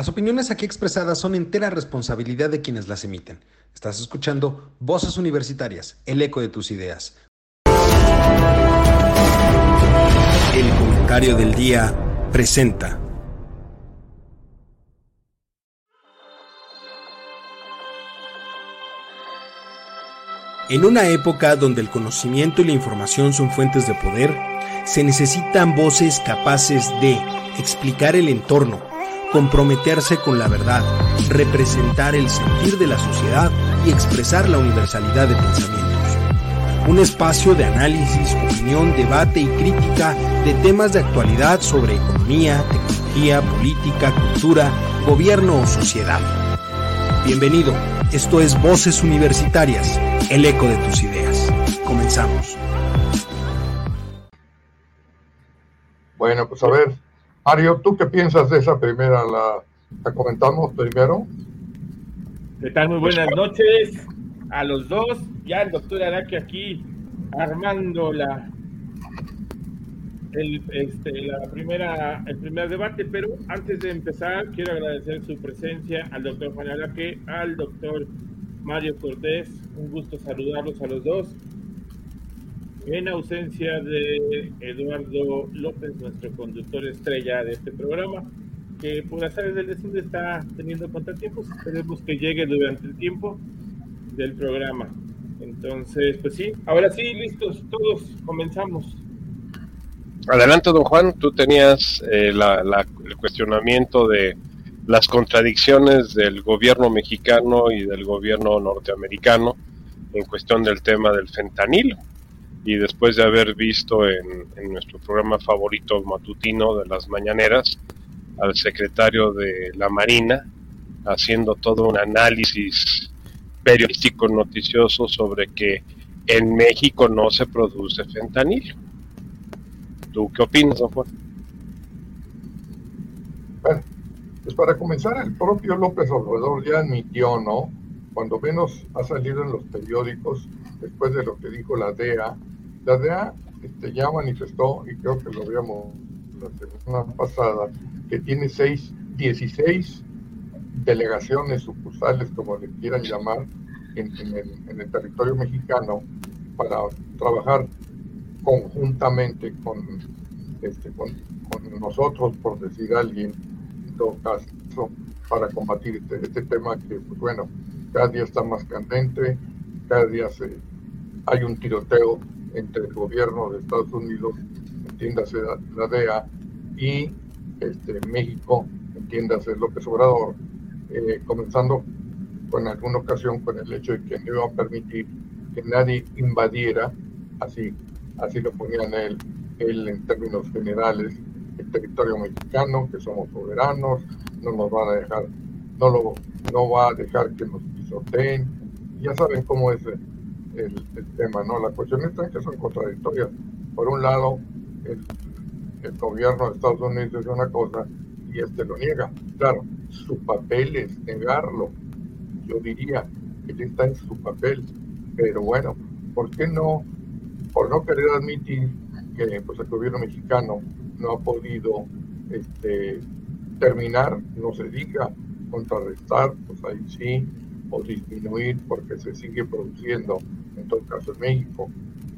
Las opiniones aquí expresadas son entera responsabilidad de quienes las emiten. Estás escuchando Voces Universitarias, el eco de tus ideas. El comentario del día presenta. En una época donde el conocimiento y la información son fuentes de poder, se necesitan voces capaces de explicar el entorno, comprometerse con la verdad, representar el sentir de la sociedad y expresar la universalidad de pensamientos. Un espacio de análisis, opinión, debate y crítica de temas de actualidad sobre economía, tecnología, política, cultura, gobierno o sociedad. Bienvenido, esto es Voces Universitarias, el eco de tus ideas. Comenzamos. Bueno, pues a ver, Mario, ¿tú qué piensas de esa primera? ¿La, comentamos primero? ¿Qué tal? Muy buenas noches a los dos. Ya el doctor Araque aquí armando la, el, este, la primera, el primer debate, pero antes de empezar quiero agradecer su presencia al doctor Juan Araque, al doctor Mario Cortés. Un gusto saludarlos a los dos en ausencia de Eduardo López, nuestro conductor estrella de este programa, que por azares del destino está teniendo contratiempos. Esperemos que llegue durante el tiempo del programa. Entonces, pues sí, ahora sí, listos, todos comenzamos. Adelante, don Juan, tú tenías eh, el cuestionamiento de las contradicciones del gobierno mexicano y del gobierno norteamericano en cuestión del tema del fentanilo y después de haber visto en, nuestro programa favorito matutino de las mañaneras al secretario de la Marina haciendo todo un análisis periodístico noticioso sobre que en México no se produce fentanilo. ¿Tú qué opinas, Juan? Bueno, pues para comenzar, el propio López Obrador ya admitió, ¿no? Cuando menos ha salido en los periódicos, después de lo que dijo la DEA, la DEA este, ya manifestó, y creo que lo habíamos la semana pasada, que tiene seis, 16 delegaciones sucursales, como le quieran llamar, en, el, territorio mexicano para trabajar conjuntamente con, este, con, nosotros, por decir alguien, en todo caso, para combatir este, este, tema que, pues bueno, cada día está más candente, cada día se, hay un tiroteo entre el gobierno de Estados Unidos, entiéndase la DEA, y este, México, entiéndase López Obrador, eh, comenzando con alguna ocasión con el hecho de que no iba a permitir que nadie invadiera, así, así lo ponían él, él en términos generales, el territorio mexicano, que somos soberanos, no nos van a dejar, no, lo, no va a dejar que nos pisoteen, ya saben cómo es el, tema, ¿no? La cuestión es que son contradictorias. Por un lado, el, gobierno de Estados Unidos dice una cosa y este lo niega. Claro, su papel es negarlo. Yo diría que está en su papel, pero bueno, ¿por qué no? Por no querer admitir que pues, el gobierno mexicano no ha podido este, terminar, no se diga, contrarrestar, pues ahí sí, o disminuir porque se sigue produciendo en todo caso en México.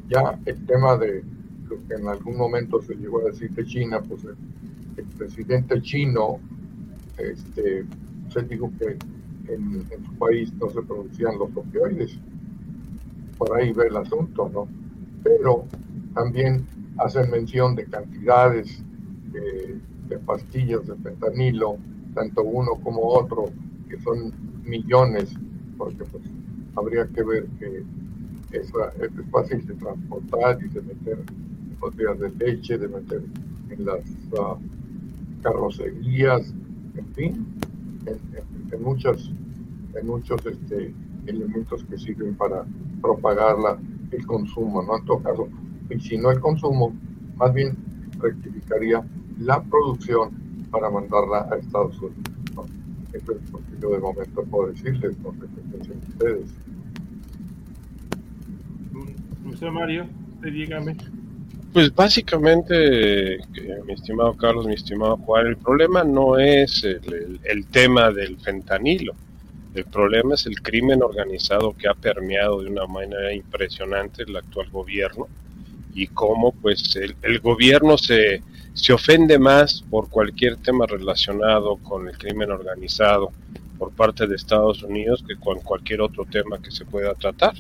Ya el tema de lo que en algún momento se llegó a decir de China, pues el, presidente chino este, se dijo que en, su país no se producían los opioides. Por ahí ve el asunto, ¿no? Pero también hacen mención de cantidades de, de pastillas de fentanilo, tanto uno como otro, que son millones, porque pues habría que ver que es, fácil de transportar y de meter botellas de leche, de meter en las uh, carrocerías, en fin, en, muchos, en muchos este, elementos que sirven para propagar la, el consumo, ¿no? En todo caso, y si no el consumo, más bien rectificaría la producción para mandarla a Estados Unidos. ¿no? Eso es lo que yo de momento puedo decirles con respecto ustedes. Mario, dígame. Pues básicamente, mi estimado Carlos, mi estimado Juan, el problema no es el, tema del fentanilo. El problema es el crimen organizado que ha permeado de una manera impresionante el actual gobierno y cómo pues el, el gobierno se, se ofende más por cualquier tema relacionado con el crimen organizado por parte de Estados Unidos que con cualquier otro tema que se pueda tratar.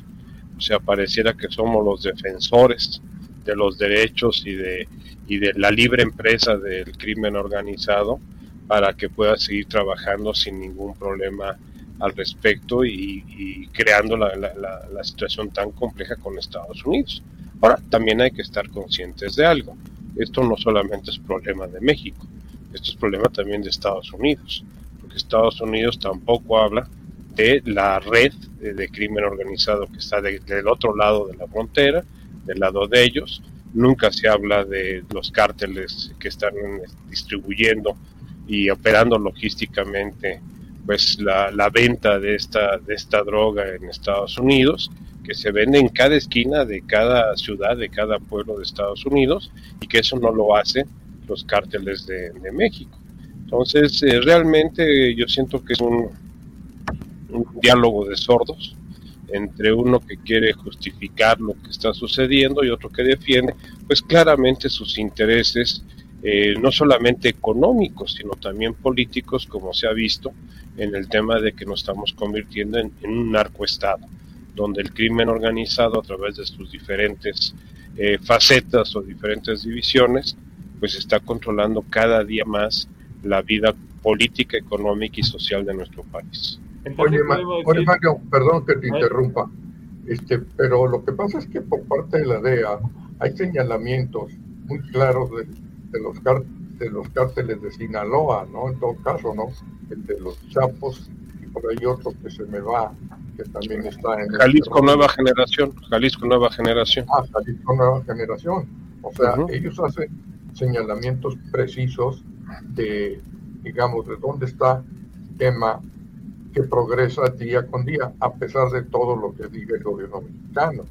Sea, pareciera que somos los defensores de los derechos y de, y de la libre empresa del crimen organizado para que pueda seguir trabajando sin ningún problema al respecto y, creando la, la, situación tan compleja con Estados Unidos. Ahora, también hay que estar conscientes de algo. Esto no solamente es problema de México, esto es problema también de Estados Unidos, porque Estados Unidos tampoco habla de la red de, crimen organizado que está del otro lado de la frontera, del lado de ellos. Nunca se habla de los cárteles que están distribuyendo y operando logísticamente pues la, la, venta de esta, de esta droga en Estados Unidos, que se vende en cada esquina de cada ciudad, de cada pueblo de Estados Unidos, y que eso no lo hacen los cárteles de, México. Entonces, eh, realmente yo siento que es un, un diálogo de sordos, entre uno que quiere justificar lo que está sucediendo y otro que defiende, pues claramente sus intereses, eh, no solamente económicos, sino también políticos, como se ha visto en el tema de que nos estamos convirtiendo en, un narcoestado, donde el crimen organizado a través de sus diferentes eh, facetas o diferentes divisiones, pues está controlando cada día más la vida política, económica y social de nuestro país oye, Mario, perdón que te interrumpa, este, pero lo que pasa es que por parte de la DEA hay señalamientos muy claros de, los de los cárteles de Sinaloa, ¿no? En todo caso, ¿no? El de los Chapos y por ahí otro que se me va, que también está en... Jalisco Nueva Generación, Jalisco Nueva Generación. Ah, Jalisco Nueva Generación. O sea, ellos hacen señalamientos precisos de, digamos, de dónde está el tema que progresa día con día, a pesar de todo lo que diga el gobierno mexicano.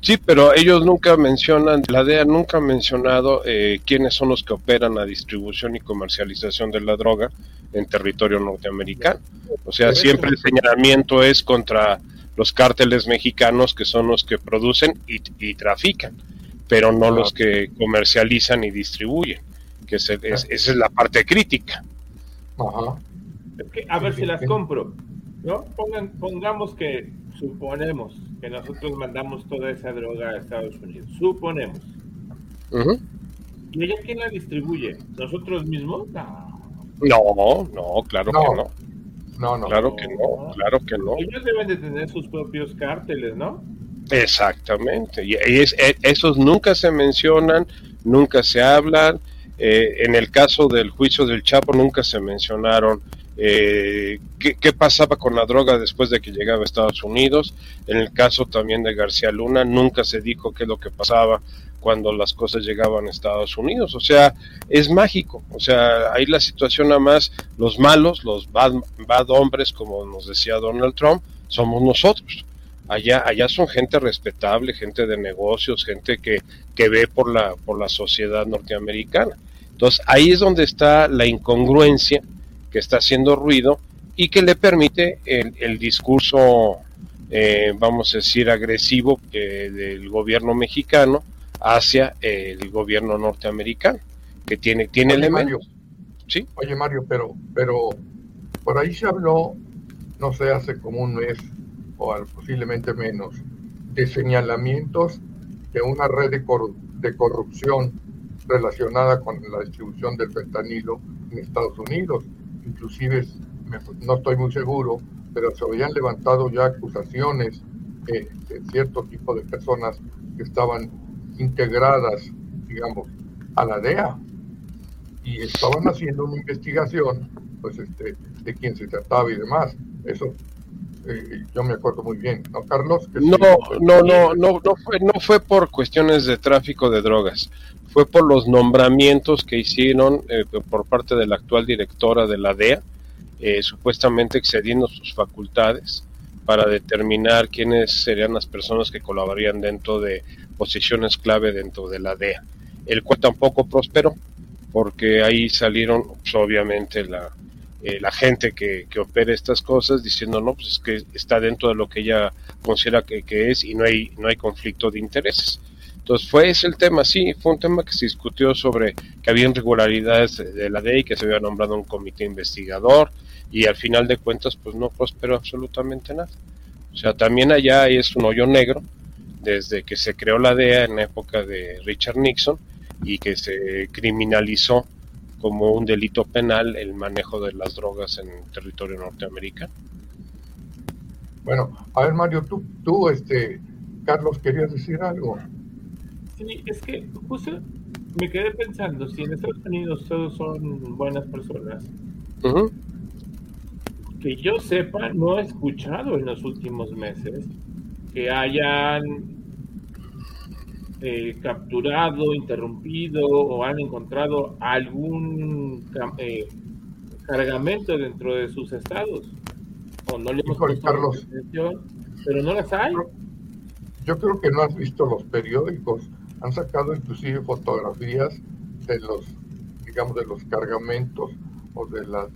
Sí, pero ellos nunca mencionan, la DEA nunca ha mencionado eh, quiénes son los que operan la distribución y comercialización de la droga en territorio norteamericano. O sea, siempre el señalamiento es contra los cárteles mexicanos que son los que producen y, trafican, pero no los que comercializan y distribuyen, que es, esa es la parte crítica. Ajá a ver si las compro, ¿no? Pongan, pongamos que suponemos que nosotros mandamos toda esa droga a Estados Unidos. Suponemos. ¿Y ella quién la distribuye? ¿Nosotros mismos? No, no, claro que no. No, no. Claro que no, claro que no. Ellos deben de tener sus propios cárteles, ¿no? Exactamente. Y es, e, esos nunca se mencionan, nunca se hablan. Eh, en el caso del juicio del Chapo nunca se mencionaron eh, ¿qué, pasaba con la droga después de que llegaba a Estados Unidos. En el caso también de García Luna, nunca se dijo qué es lo que pasaba cuando las cosas llegaban a Estados Unidos. O sea, es mágico. O sea, ahí la situación nada más, los malos, los bad, bad hombres, como nos decía Donald Trump, somos nosotros. Allá, allá son gente respetable, gente de negocios, gente que, que ve por la, por la sociedad norteamericana. Entonces, ahí es donde está la incongruencia que está haciendo ruido y que le permite el, discurso, eh, vamos a decir, agresivo del gobierno mexicano hacia el gobierno norteamericano, que tiene, tiene elementos. ¿Sí? Oye, Mario, pero, pero por ahí se habló, no sé, hace como un mes o posiblemente menos, de señalamientos de una red de, de corrupción relacionada con la distribución del fentanilo en Estados Unidos inclusive no estoy muy seguro, pero se habían levantado ya acusaciones de, cierto tipo de personas que estaban integradas, digamos, a la DEA y estaban haciendo una investigación, pues, este, de quién se trataba y demás. Eso eh, yo me acuerdo muy bien, ¿no, Carlos? no, no, no, no, no fue, no fue por cuestiones de tráfico de drogas fue por los nombramientos que hicieron eh, por parte de la actual directora de la DEA, eh, supuestamente excediendo sus facultades para determinar quiénes serían las personas que colaborarían dentro de posiciones clave dentro de la DEA, el cual tampoco prosperó, porque ahí salieron, pues, obviamente, la, eh, la gente que, que opera estas cosas diciendo, no, pues es que está dentro de lo que ella considera que, es y no hay, no hay conflicto de intereses. Entonces fue ese el tema, sí, fue un tema que se discutió sobre que había irregularidades de la ley, que se había nombrado un comité investigador y al final de cuentas pues no prosperó absolutamente nada. O sea, también allá es un hoyo negro desde que se creó la DEA en la época de Richard Nixon y que se criminalizó como un delito penal el manejo de las drogas en territorio norteamericano. Bueno, a ver Mario, tú, tú este, Carlos, querías decir algo. Sí, es que justo me quedé pensando, si en Estados Unidos todos son buenas personas, que yo sepa, no he escuchado en los últimos meses que hayan eh, capturado, interrumpido o han encontrado algún eh, cargamento dentro de sus estados. O no le hemos Carlos, atención, pero no las hay. Yo creo que no has visto los periódicos han sacado inclusive fotografías de los, digamos, de los cargamentos o de las...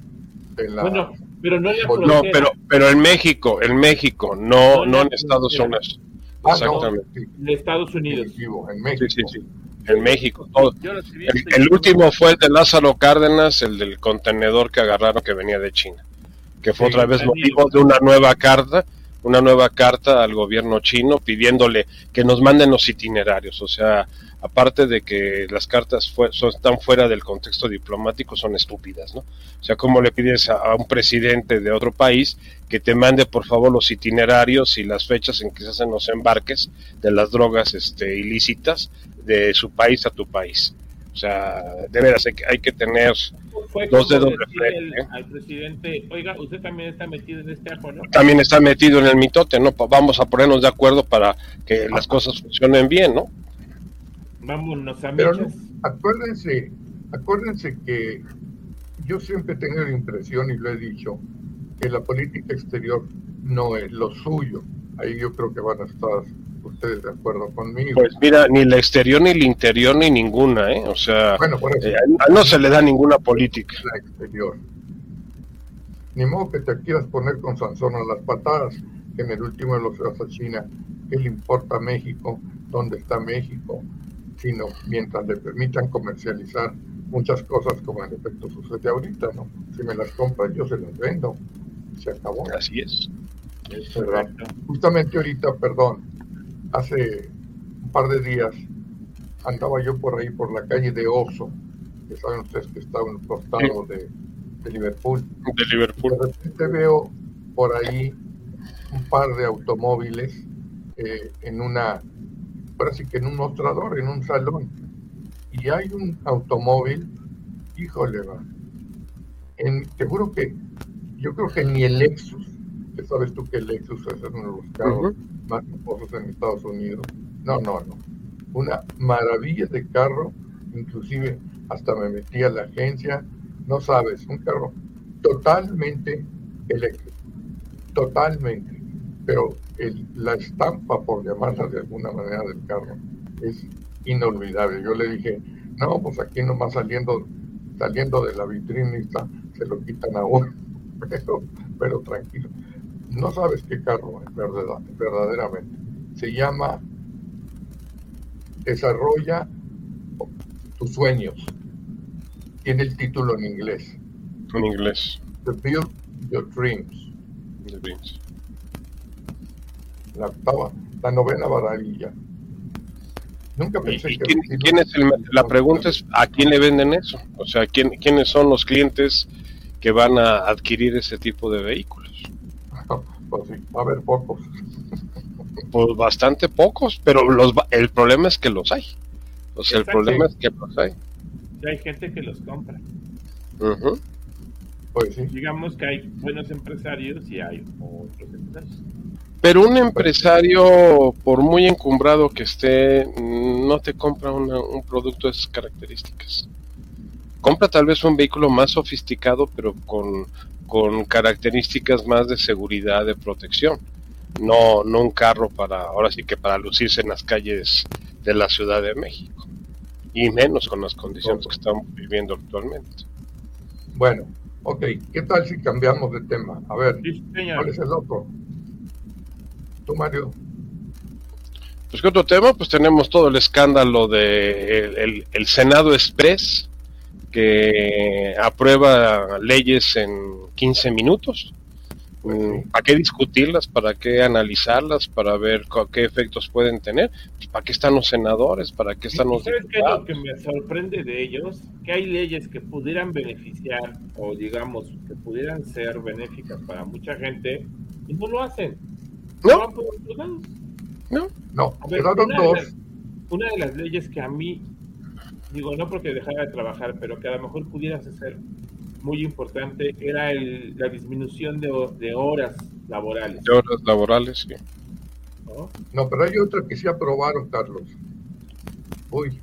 De la, bueno, pero no, no pero, pero en México, en México, no, no, en Estados Unidos. Ah, Exactamente. En Estados Unidos. En México. Sí, sí, sí. En México. Todo. El, el, último fue el de Lázaro Cárdenas, el del contenedor que agarraron que venía de China, que fue otra vez motivo de una nueva carta una nueva carta al gobierno chino pidiéndole que nos manden los itinerarios. O sea, aparte de que las cartas son, están fuera del contexto diplomático, son estúpidas, ¿no? O sea, ¿cómo le pides a, un presidente de otro país que te mande por favor los itinerarios y las fechas en que se hacen los embarques de las drogas este, ilícitas de su país a tu país? O sea, de veras hay que, hay que tener dos dedos de frente. ¿eh? Al presidente, oiga, usted también está metido en este ajo, ¿no? También está metido en el mitote, ¿no? Vamos a ponernos de acuerdo para que las cosas funcionen bien, ¿no? Vámonos a Pero acuérdense, acuérdense que yo siempre tengo la impresión, y lo he dicho, que la política exterior no es lo suyo. Ahí yo creo que van a estar ustedes de acuerdo conmigo. Pues mira, ni la exterior ni la interior ni ninguna, ¿eh? O sea, eh, no se le da ninguna política. La exterior. Ni modo que te quieras poner con Sansón a las patadas, que en el último de los casos a China, ¿qué le importa a México? ¿Dónde está México? Sino mientras le permitan comercializar muchas cosas como en efecto sucede ahorita, ¿no? Si me las compran yo se las vendo. Se acabó. Así es. es Justamente ahorita, perdón, hace un par de días andaba yo por ahí por la calle de Oso, que saben ustedes que está en el costado de, Liverpool. De Liverpool. De repente veo por ahí un par de automóviles eh, en una, parece que en un mostrador, en un salón. Y hay un automóvil, híjole, va. En, te juro que yo creo que ni el Lexus, que sabes tú que el Lexus es uno de los carros más famosos en Estados Unidos. No, no, no. Una maravilla de carro, inclusive hasta me metí a la agencia, no sabes, un carro totalmente eléctrico, totalmente. Pero el, la estampa, por llamarla de alguna manera, del carro es inolvidable. Yo le dije, no, pues aquí nomás saliendo, saliendo de la vitrinista se lo quitan a uno, pero, pero tranquilo no sabes qué carro es verdaderamente. Se llama Desarrolla tus sueños. Tiene el título en inglés. En inglés. The Build Your Dreams. The dreams. La octava, la novena maravilla. Nunca pensé que... Quién, es el, la pregunta es, ¿a quién le venden eso? O sea, ¿quién, ¿quiénes son los clientes que van a adquirir ese tipo de vehículos? Pues sí, va a haber pocos. Pues bastante pocos, pero los, el problema es que los hay. O sea, el problema es que los hay. hay gente que los compra. Pues sí. Digamos que hay buenos empresarios y hay otros empresarios. Pero un empresario, por muy encumbrado que esté, no te compra un producto de esas características. Compra tal vez un vehículo más sofisticado, pero con con características más de seguridad, de protección. no, no un carro para, ahora sí que para lucirse en las calles de la Ciudad de México, y menos con las condiciones que estamos viviendo actualmente. Bueno, ok, ¿qué tal si cambiamos de tema? A ver, ¿cuál es el otro? ¿Tú, Mario? Pues qué otro tema, pues tenemos todo el escándalo de el, Senado Express que aprueba leyes en 15 minutos. Pues ¿Para qué discutirlas? ¿Para qué analizarlas? ¿Para ver qué efectos pueden tener? Pues, ¿Para qué están los senadores? ¿Para qué están los ¿Sabes qué es lo que me sorprende de ellos? Que hay leyes que pudieran beneficiar o digamos que pudieran ser benéficas para mucha gente y no lo hacen. No. No, no, una, De las, leyes que a mí, digo, no porque dejara de trabajar, pero que a lo mejor pudieras hacer muy importante, era el, la disminución de, de horas laborales. De horas laborales, sí. ¿No? pero hay otra que se aprobaron, Carlos. Uy.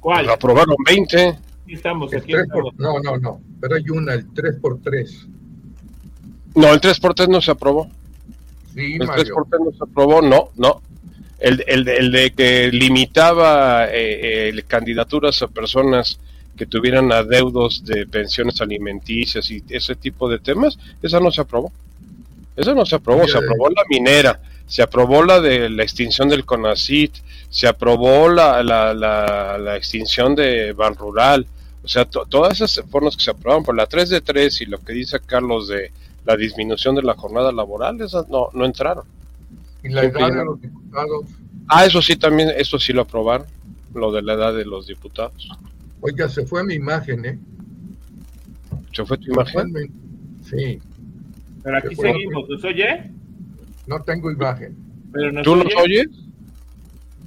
¿Cuál? aprobaron 20. estamos, aquí no, no, no, pero hay una, el 3x3. No, el 3x3 no se aprobó el 3% no se aprobó, no, no. El, el, el de que limitaba eh, eh candidaturas a personas que tuvieran adeudos de pensiones alimenticias y ese tipo de temas, esa no se aprobó. Esa no se aprobó, se aprobó la minera, se aprobó la de la extinción del CONACIT, se aprobó la, la, la, extinción de Ban Rural, o sea, todas esas las que se aprobaron, por la 3 de 3 y lo que dice Carlos de la disminución de la jornada laboral, esas no, no entraron. ¿Y la edad de los diputados? Ah, eso sí, también, eso sí lo aprobaron, lo de la edad de los diputados. Oiga, se fue mi imagen, ¿eh? ¿Se fue tu imagen? Sí. Pero aquí seguimos, ¿nos oye? No tengo imagen. Pero ¿Tú nos oyes?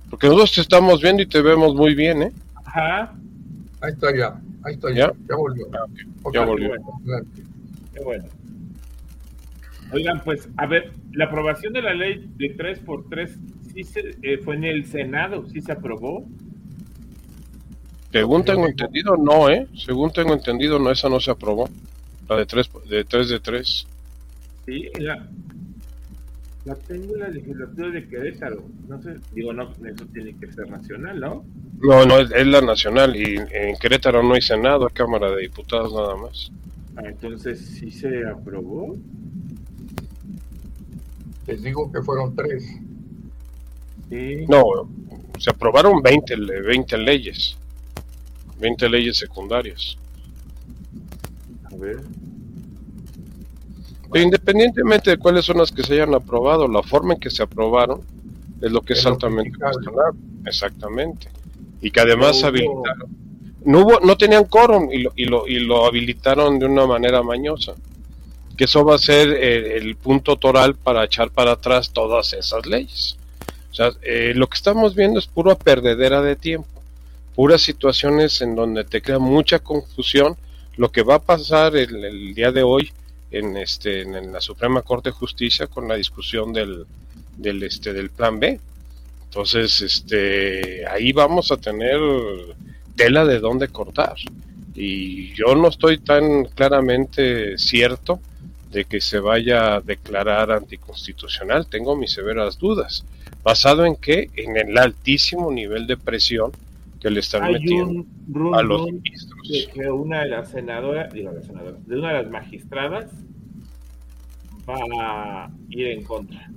Porque nosotros te estamos viendo y te vemos muy bien, ¿eh? Ajá. Ahí está ya, ahí está ya, ya, volvió. Ah, ya volvió. Qué bueno. Oigan, pues, a ver, la aprobación de la ley de 3x3 sí se, eh, fue en el Senado, sí se aprobó. Según tengo entendido, no, ¿eh? Según tengo entendido, no, esa no se aprobó. La de 3 de 3. De 3. Sí, la, la tengo en la legislatura de Querétaro. No sé, digo, no, eso tiene que ser nacional, ¿no? No, no, es, es la nacional y en Querétaro no hay Senado, hay Cámara de Diputados nada más. Ah, entonces sí se aprobó. Les digo que fueron tres. No, se aprobaron 20, 20 leyes. 20 leyes secundarias. A ver. independientemente de cuáles son las que se hayan aprobado, la forma en que se aprobaron es lo que es, altamente cuestionable. Exactamente. Y que además habilitaron. No, hubo, no tenían quórum y lo, y, lo, y lo habilitaron de una manera mañosa que eso va a ser eh, el, punto toral para echar para atrás todas esas leyes. O sea, eh, lo que estamos viendo es pura perdedera de tiempo, puras situaciones en donde te crea mucha confusión. Lo que va a pasar el, día de hoy en, este, en la Suprema Corte de Justicia con la discusión del, del, este, del Plan B. Entonces, este, ahí vamos a tener tela de dónde cortar. Y yo no estoy tan claramente cierto de que se vaya a declarar anticonstitucional, tengo mis severas dudas. ¿Basado en qué? En el altísimo nivel de presión que le están metiendo a los ministros. De que una de las senadoras, digo la senadora, de una de las magistradas va a ir en contra.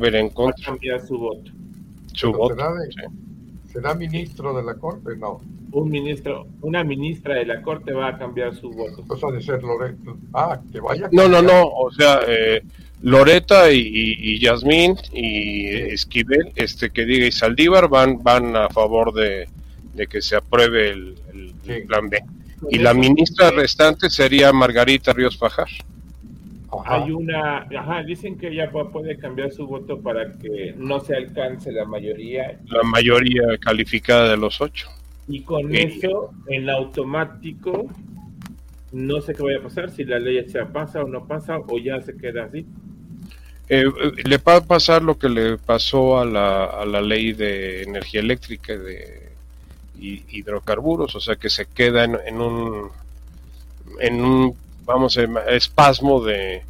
Ir en contra. Va a cambiar su voto. Su voto. ¿Será ministro de la Corte? No. Un ministro, una ministra de la Corte va a cambiar su voto. Cosa de ser Loreta. Ah, que vaya. No, no, no. O sea, eh, Loreta y, y, Yasmín y Esquivel, este que diga y Saldívar van, van a favor de, que se apruebe el, plan B. Y la ministra restante sería Margarita Ríos Fajar. Hay una, ajá, dicen que ella puede cambiar su voto para que no se alcance la mayoría. La mayoría calificada de los ocho. Y con eso, en automático, no sé qué vaya a pasar, si la ley se pasa o no pasa, o ya se queda así. Eh, le va a pasar lo que le pasó a la, a la ley de energía eléctrica de hidrocarburos, o sea que se queda en, en un en un vamos, espasmo de,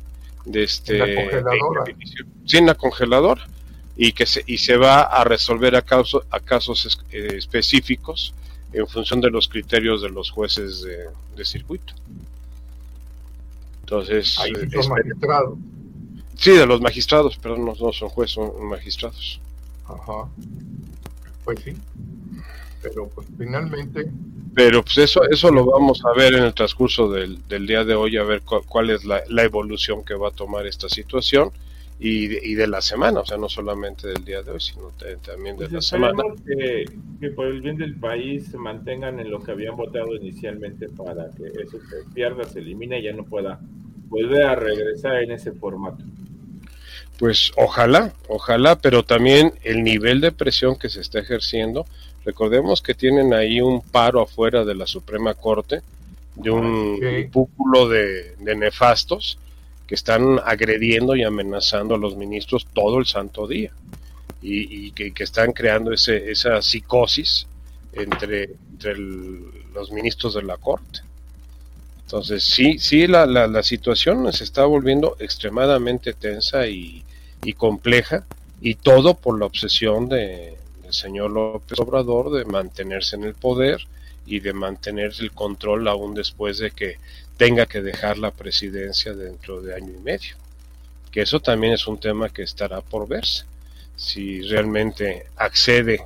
de este la congeladora. sí, en la congeladora y que se, y se va a resolver a, casos a casos eh, específicos en función de los criterios de los jueces de, circuito. Entonces, Ahí son este, magistrados. Sí, de los magistrados, pero no, no son jueces, son magistrados. Ajá. Pues sí. Pero pues finalmente pero pues eso eso lo vamos a ver en el transcurso del, del día de hoy a ver cuál, es la, la, evolución que va a tomar esta situación y de, y de, la semana o sea no solamente del día de hoy sino también de pues la semana. que, que, por el bien del país se mantengan en lo que habían votado inicialmente para que eso se pierda se elimine y ya no pueda volver a regresar en ese formato. Pues ojalá, ojalá, pero también el nivel de presión que se está ejerciendo Recordemos que tienen ahí un paro afuera de la Suprema Corte de un púpulo de, nefastos que están agrediendo y amenazando a los ministros todo el santo día y, que, están creando ese, esa psicosis entre, entre los ministros de la Corte. Entonces, sí, sí, la, la, situación se está volviendo extremadamente tensa y, compleja y todo por la obsesión de, señor López Obrador de mantenerse en el poder y de mantener el control aún después de que tenga que dejar la presidencia dentro de año y medio. Que eso también es un tema que estará por verse. Si realmente accede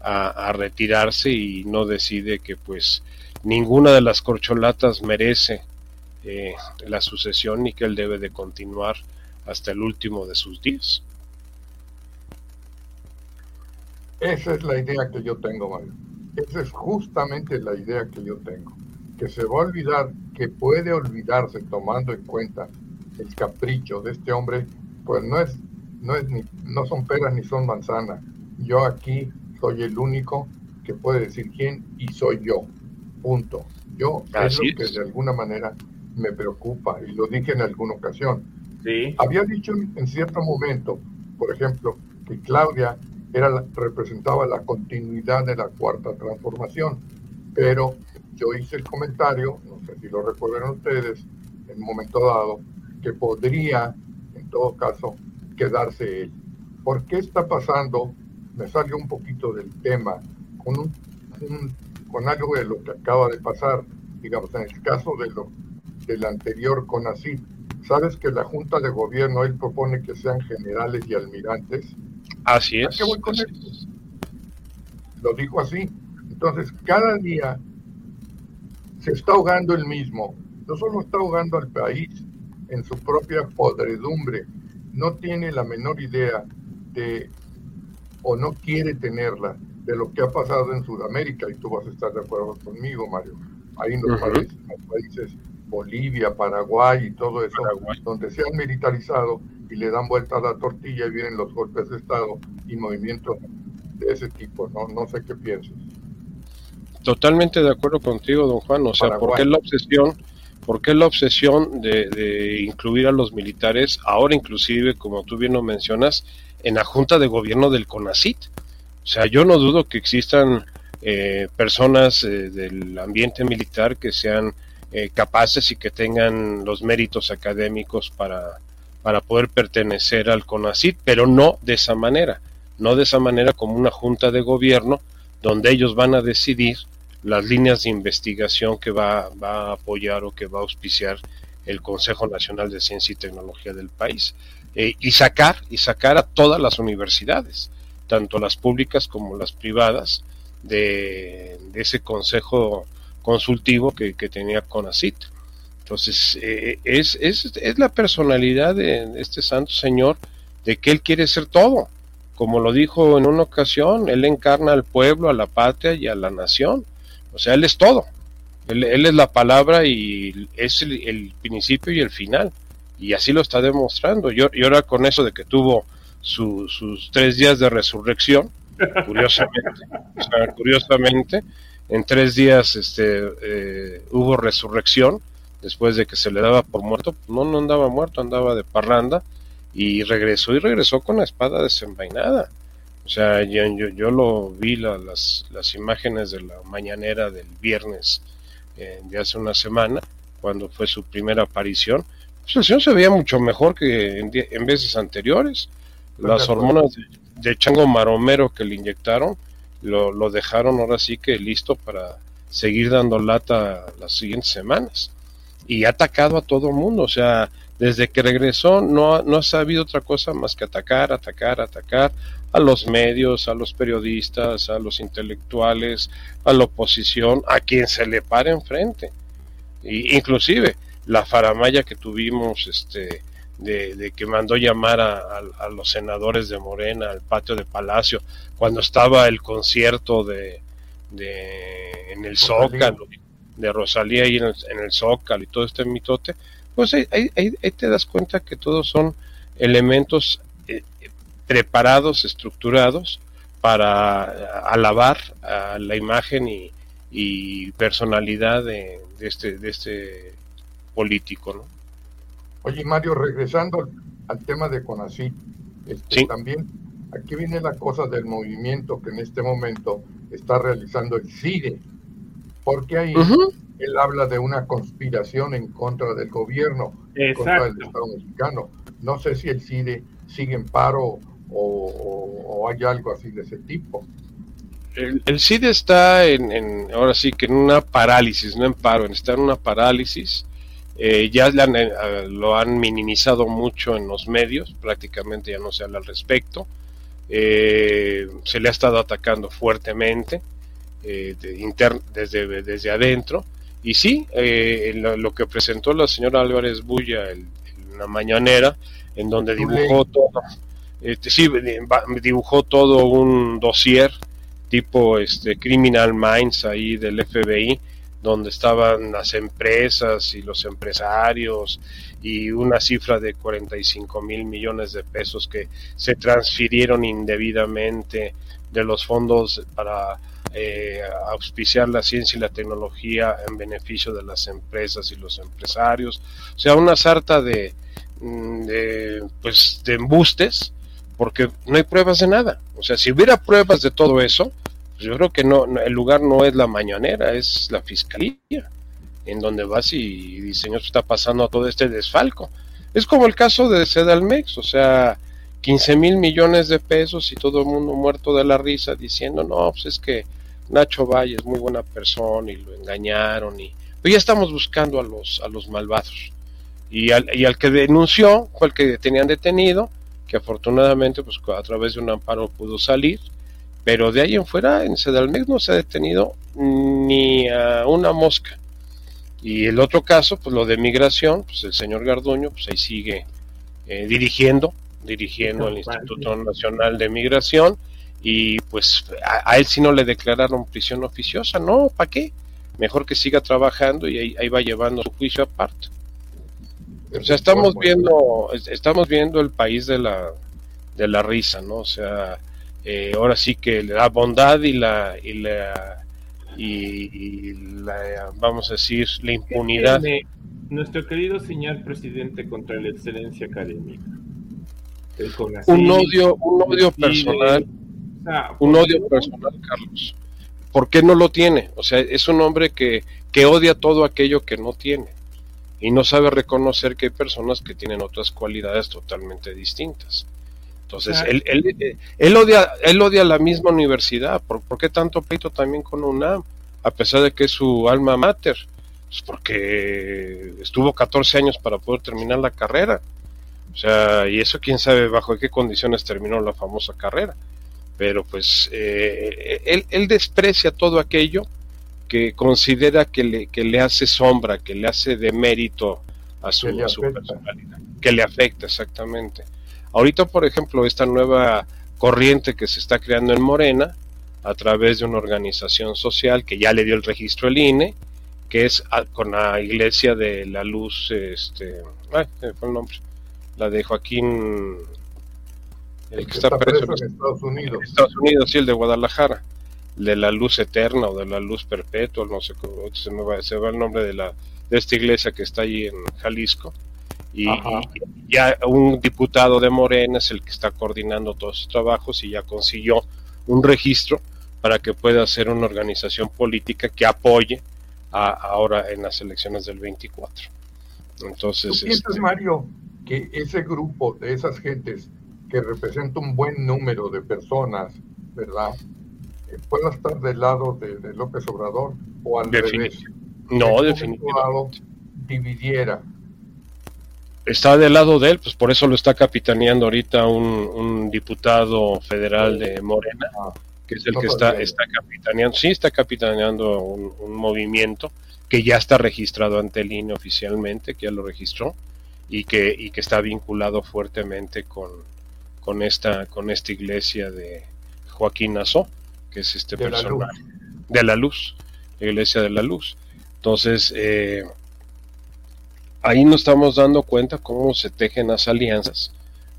a, retirarse y no decide que pues ninguna de las corcholatas merece eh, la sucesión y que él debe de continuar hasta el último de sus días. Esa es la idea que yo tengo, Mario. Esa es justamente la idea que yo tengo. Que se va a olvidar, que puede olvidarse tomando en cuenta el capricho de este hombre, pues no es, no es ni, no son peras ni son manzanas. Yo aquí soy el único que puede decir quién y soy yo. Punto. Yo es lo que de alguna manera me preocupa y lo dije en alguna ocasión. Sí. Había dicho en cierto momento, por ejemplo, que Claudia era representaba la continuidad de la cuarta transformación. Pero yo hice el comentario, no sé si lo recuerdan ustedes, en un momento dado, que podría, en todo caso, quedarse él. ¿Por qué está pasando? Me salió un poquito del tema, con, un, con algo de lo que acaba de pasar, digamos, en el caso de lo, del anterior CONACYT. Sabes que la Junta de Gobierno, él propone que sean generales y almirantes, Así es. Lo dijo así. Entonces, cada día se está ahogando el mismo. No solo está ahogando al país en su propia podredumbre, no tiene la menor idea de, o no quiere tenerla, de lo que ha pasado en Sudamérica, y tú vas a estar de acuerdo conmigo, Mario. Ahí en los, países, Bolivia, Paraguay y todo eso, donde se han militarizado y le dan vuelta a la tortilla y vienen los golpes de Estado y movimientos de ese tipo. No, no sé qué piensas. Totalmente de acuerdo contigo, don Juan. O sea, ¿por qué la obsesión? ¿Por qué la obsesión de, incluir a los militares, ahora inclusive, como tú bien lo mencionas, en la Junta de Gobierno del CONACIT? O sea, yo no dudo que existan eh, personas eh, del ambiente militar que sean eh, capaces y que tengan los méritos académicos para para poder pertenecer al CONACIT, pero no de esa manera, no de esa manera como una junta de gobierno donde ellos van a decidir las líneas de investigación que va, a apoyar o que va a auspiciar el Consejo Nacional de Ciencia y Tecnología del país eh, y sacar y sacar a todas las universidades, tanto las públicas como las privadas, de, ese consejo consultivo que, que tenía CONACIT. Entonces, eh, es, es, es, la personalidad de este santo señor de que él quiere ser todo. Como lo dijo en una ocasión, él encarna al pueblo, a la patria y a la nación. O sea, él es todo. Él, es la palabra y es el, principio y el final. Y así lo está demostrando. Y, ahora con eso de que tuvo sus tres días de resurrección, curiosamente, curiosamente, en tres días este, eh, hubo resurrección después de que se le daba por muerto, no, no andaba muerto, andaba de parranda y regresó y regresó con la espada desenvainada. O sea, yo, yo, lo vi las, las imágenes de la mañanera del viernes eh, de hace una semana, cuando fue su primera aparición, pues el señor se veía mucho mejor que en, veces anteriores. Las hormonas de, chango maromero que le inyectaron lo, lo dejaron ahora sí que listo para seguir dando lata las siguientes semanas. Y ha atacado a todo el mundo, o sea, desde que regresó no, no ha sabido otra cosa más que atacar, atacar, atacar a los medios, a los periodistas, a los intelectuales, a la oposición, a quien se le pare enfrente. Y, inclusive la faramaya que tuvimos este, de, que mandó llamar a, los senadores de Morena al patio de Palacio cuando estaba el concierto de, de en el Zócalo de Rosalía ahí en el, en el Zócalo y todo este mitote pues ahí, te das cuenta que todos son elementos eh, preparados, estructurados para alabar a la imagen y, personalidad de, este, de este político. ¿no? Oye, Mario, regresando al tema de CONACYT, este, también aquí viene la cosa del movimiento que en este momento está realizando el CIDE, porque ahí él habla de una conspiración en contra del gobierno, en contra del Estado mexicano. No sé si el CIDE sigue en paro o, hay algo así de ese tipo. El, el CIDE está en, ahora sí que en una parálisis, no en paro, está en una parálisis. Eh, ya eh, lo han minimizado mucho en los medios, prácticamente ya no se habla al respecto. Eh, se le ha estado atacando fuertemente desde, desde adentro y sí, eh, lo, que presentó la señora Álvarez Bulla en la mañanera, en donde dibujó todo, este, sí, dibujó todo un dossier tipo este Criminal Minds ahí del FBI, donde estaban las empresas y los empresarios y una cifra de 45 mil millones de pesos que se transfirieron indebidamente de los fondos para eh, auspiciar la ciencia y la tecnología en beneficio de las empresas y los empresarios. O sea, una sarta de, mm, pues, de embustes, porque no hay pruebas de nada. O sea, si hubiera pruebas de todo eso, pues yo creo que no, el lugar no es la mañanera, es la fiscalía, en donde vas y diseño está pasando todo este desfalco. Es como el caso de Sedalmex, o sea, 15 mil millones de pesos y todo el mundo muerto de la risa diciendo, no, pues es que Nacho Valle es muy buena persona y lo engañaron y pero ya estamos buscando a los a los malvados. Y al, y al que denunció fue el que tenían detenido que afortunadamente pues a través de un amparo pudo salir pero de ahí en fuera en Sedalmex no se ha detenido ni a una mosca. Y el otro caso pues lo de migración pues el señor Garduño pues ahí sigue eh, dirigiendo dirigiendo el Instituto Nacional de Migración y pues a, él si no le declararon prisión oficiosa, no, ¿para qué? Mejor que siga trabajando y ahí, va llevando su juicio aparte. O sea, estamos viendo, estamos viendo el país de la, de la risa, ¿no? O sea, eh, ahora sí que la bondad y la, y la, y, la vamos a decir, la impunidad. Nuestro querido señor presidente contra la excelencia académica. Un odio, un odio personal un odio personal, Carlos. ¿Por qué no lo tiene? O sea, es un hombre que, que odia todo aquello que no tiene y no sabe reconocer que hay personas que tienen otras cualidades totalmente distintas. Entonces, él, él, él, odia, él odia la misma universidad. ¿Por, qué tanto pleito también con UNAM? A pesar de que es su alma mater. Pues porque estuvo 14 años para poder terminar la carrera. O sea, y eso quién sabe bajo qué condiciones terminó la famosa carrera. Pero pues eh, él, él, desprecia todo aquello que considera que le, que le hace sombra, que le hace de mérito a su, personalidad, que le afecta exactamente. Ahorita, por ejemplo, esta nueva corriente que se está creando en Morena, a través de una organización social que ya le dio el registro el INE, que es con la iglesia de la luz, este, ay, fue el nombre, la de Joaquín el, que, está, preso, en Estados Unidos. Estados Unidos, sí, el de Guadalajara, de la luz eterna o de la luz perpetua, no sé cómo se me va, se va el nombre de la de esta iglesia que está allí en Jalisco. Y, ya un diputado de Morena es el que está coordinando todos sus trabajos y ya consiguió un registro para que pueda ser una organización política que apoye a, ahora en las elecciones del 24. Entonces, ¿Tú piensas, este, Mario, que ese grupo de esas gentes que representa un buen número de personas, ¿verdad? Eh, pueda estar del lado de, López Obrador o al revés. No, definitivamente. dividiera. Está del lado de él, pues por eso lo está capitaneando ahorita un, diputado federal de Morena, ah, que es el que está, está capitaneando, sí está capitaneando un, movimiento que ya está registrado ante el INE oficialmente, que ya lo registró, y que, y que está vinculado fuertemente con, con esta, con esta iglesia de Joaquín Nazó, que es este personaje de la luz, la iglesia de la luz. Entonces, eh, ahí nos estamos dando cuenta cómo se tejen las alianzas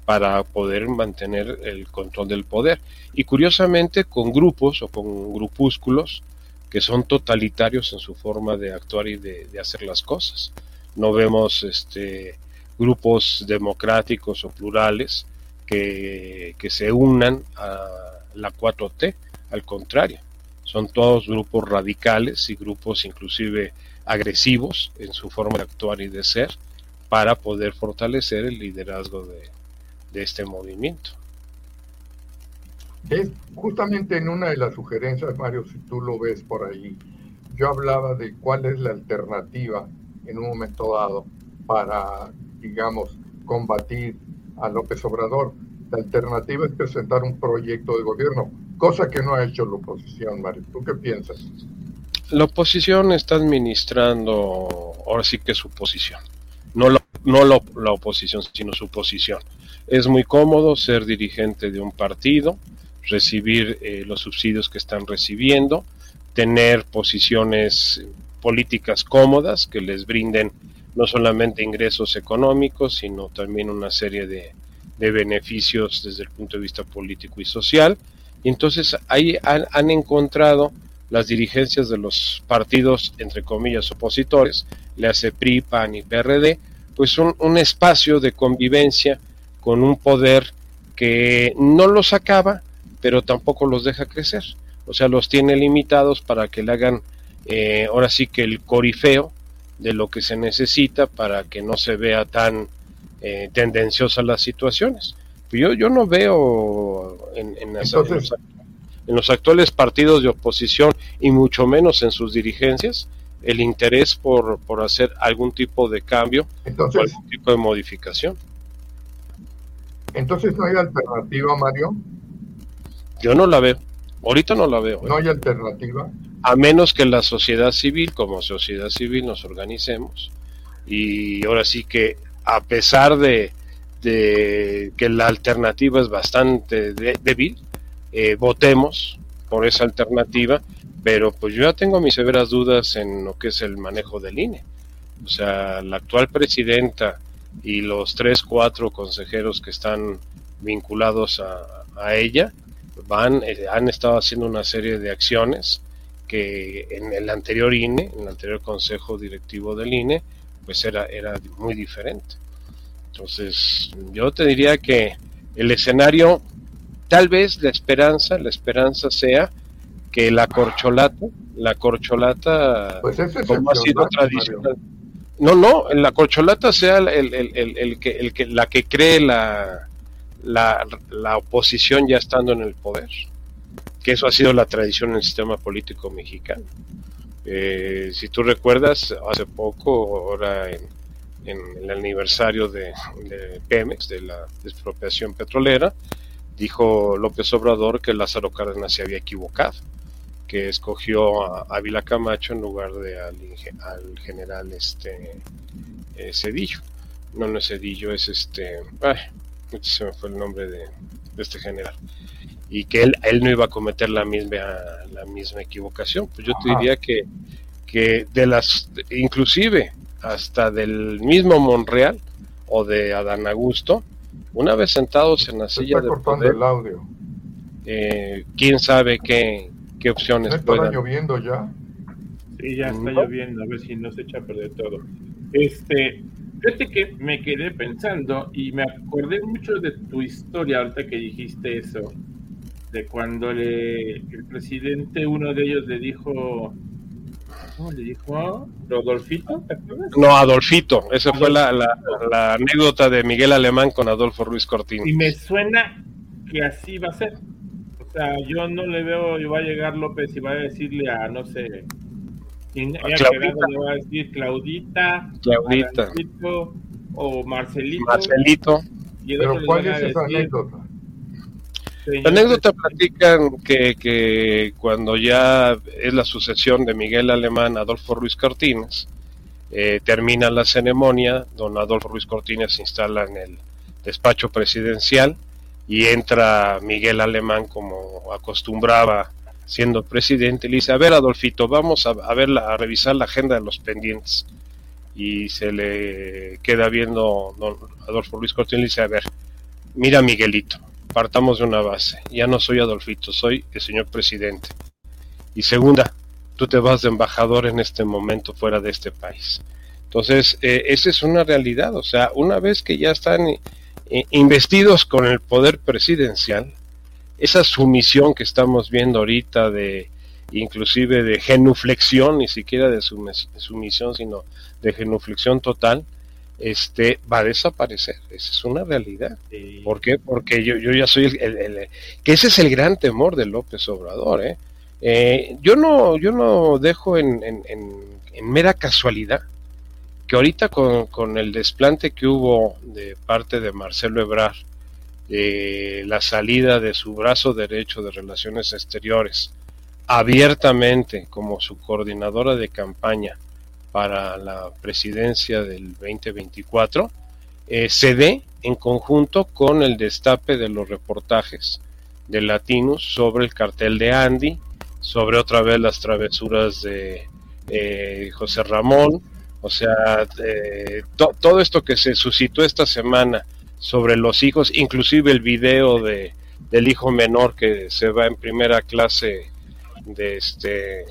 para poder mantener el control del poder. Y curiosamente con grupos o con grupúsculos que son totalitarios en su forma de actuar y de, de hacer las cosas. No vemos este, grupos democráticos o plurales que, se unan a la 4T, al contrario, son todos grupos radicales y grupos inclusive agresivos en su forma de actuar y de ser para poder fortalecer el liderazgo de, este movimiento. Es justamente en una de las sugerencias, Mario, si tú lo ves por ahí, yo hablaba de cuál es la alternativa en un momento dado para, digamos, combatir a López Obrador. La alternativa es presentar un proyecto de gobierno, cosa que no ha hecho la oposición, Mario. ¿Tú qué piensas? La oposición está administrando ahora sí que su posición, no, no la oposición, sino su posición. Es muy cómodo ser dirigente de un partido, recibir eh, los subsidios que están recibiendo, tener posiciones políticas cómodas que les brinden no solamente ingresos económicos, sino también una serie de, beneficios desde el punto de vista político y social. Y entonces ahí han, encontrado las dirigencias de los partidos, entre comillas, opositores, le hace PRI, PAN y PRD, pues un, un espacio de convivencia con un poder que no los acaba, pero tampoco los deja crecer. O sea, los tiene limitados para que le hagan, eh, ahora sí que el corifeo de lo que se necesita para que no se vea tan eh, tendenciosa las situaciones. Yo, yo no veo en, en, los, actuales partidos de oposición y mucho menos en sus dirigencias el interés por, por hacer algún tipo de cambio entonces, o algún tipo de modificación. Entonces no hay alternativa, Mario. Yo no la veo. Ahorita no la veo. ¿eh? No hay alternativa a menos que la sociedad civil, como sociedad civil, nos organicemos. Y ahora sí que, a pesar de, que la alternativa es bastante débil, eh, votemos por esa alternativa, pero pues yo ya tengo mis severas dudas en lo que es el manejo del INE. O sea, la actual presidenta y los tres, cuatro consejeros que están vinculados a, ella van, eh, han estado haciendo una serie de acciones que en el anterior INE, en el anterior consejo directivo del INE, pues era, era muy diferente. Entonces, yo te diría que el escenario, tal vez la esperanza, la esperanza sea que la corcholata, la corcholata, pues como ha sido tradicional. No, no, la corcholata sea el, el, el, que, el que, la que cree la, la, la oposición ya estando en el poder que eso ha sido la tradición en el sistema político mexicano. Eh, si tú recuerdas, hace poco, ahora en, el aniversario de, Pemex, de la expropiación petrolera, dijo López Obrador que Lázaro Cárdenas se había equivocado, que escogió a Ávila Camacho en lugar de al, general este eh, Cedillo. No, no es Cedillo, es este... se me fue el nombre de este general y que él, él no iba a cometer la misma, la misma equivocación. Pues yo te diría que, que de las, inclusive hasta del mismo Monreal o de Adán Augusto, una vez sentados en la silla de poder, el audio. Eh, quién sabe qué, qué opciones ¿No está lloviendo ya? Sí, ya está lloviendo, a ver si no se echa a perder todo. Este, fíjate que me quedé pensando y me acordé mucho de tu historia ahorita que dijiste eso de cuando le, el presidente, uno de ellos le dijo ¿Cómo le dijo? ¿Rodolfito? No, Adolfito. Esa fue la, la, anécdota de Miguel Alemán con Adolfo Ruiz Cortines. Y me suena que así va a ser. O sea, yo no le veo, y va a llegar López y va a decirle a, no sé, Claudita. le va a decir Claudita, Claudita. o Marcelito. Marcelito. Pero ¿cuál es esa anécdota? La anécdota platican que, que, cuando ya es la sucesión de Miguel Alemán Adolfo Ruiz Cortines, eh, termina la ceremonia, don Adolfo Ruiz Cortines se instala en el despacho presidencial y entra Miguel Alemán como acostumbraba siendo presidente, le dice, a ver Adolfito, vamos a, ver a revisar la agenda de los pendientes. Y se le queda viendo don Adolfo Ruiz Cortines y le dice, a ver, mira Miguelito, partamos de una base. Ya no soy Adolfito, soy el señor presidente. Y segunda, tú te vas de embajador en este momento fuera de este país. Entonces, eh, esa es una realidad. O sea, una vez que ya están eh, investidos con el poder presidencial, esa sumisión que estamos viendo ahorita de inclusive de genuflexión, ni siquiera de sumisión, sino de genuflexión total, este va a desaparecer. Esa es una realidad. ¿Por qué? Porque yo, yo ya soy el, que ese es el gran temor de López Obrador. ¿eh? eh yo no yo no dejo en, en, en, mera casualidad que ahorita con, con, el desplante que hubo de parte de Marcelo Ebrard, eh, la salida de su brazo derecho de relaciones exteriores, abiertamente como su coordinadora de campaña, para la presidencia del 2024 eh, se dé en conjunto con el destape de los reportajes de Latinus sobre el cartel de Andy, sobre otra vez las travesuras de eh, José Ramón, o sea, eh, todo esto que se suscitó esta semana sobre los hijos, inclusive el video de, del hijo menor que se va en primera clase de este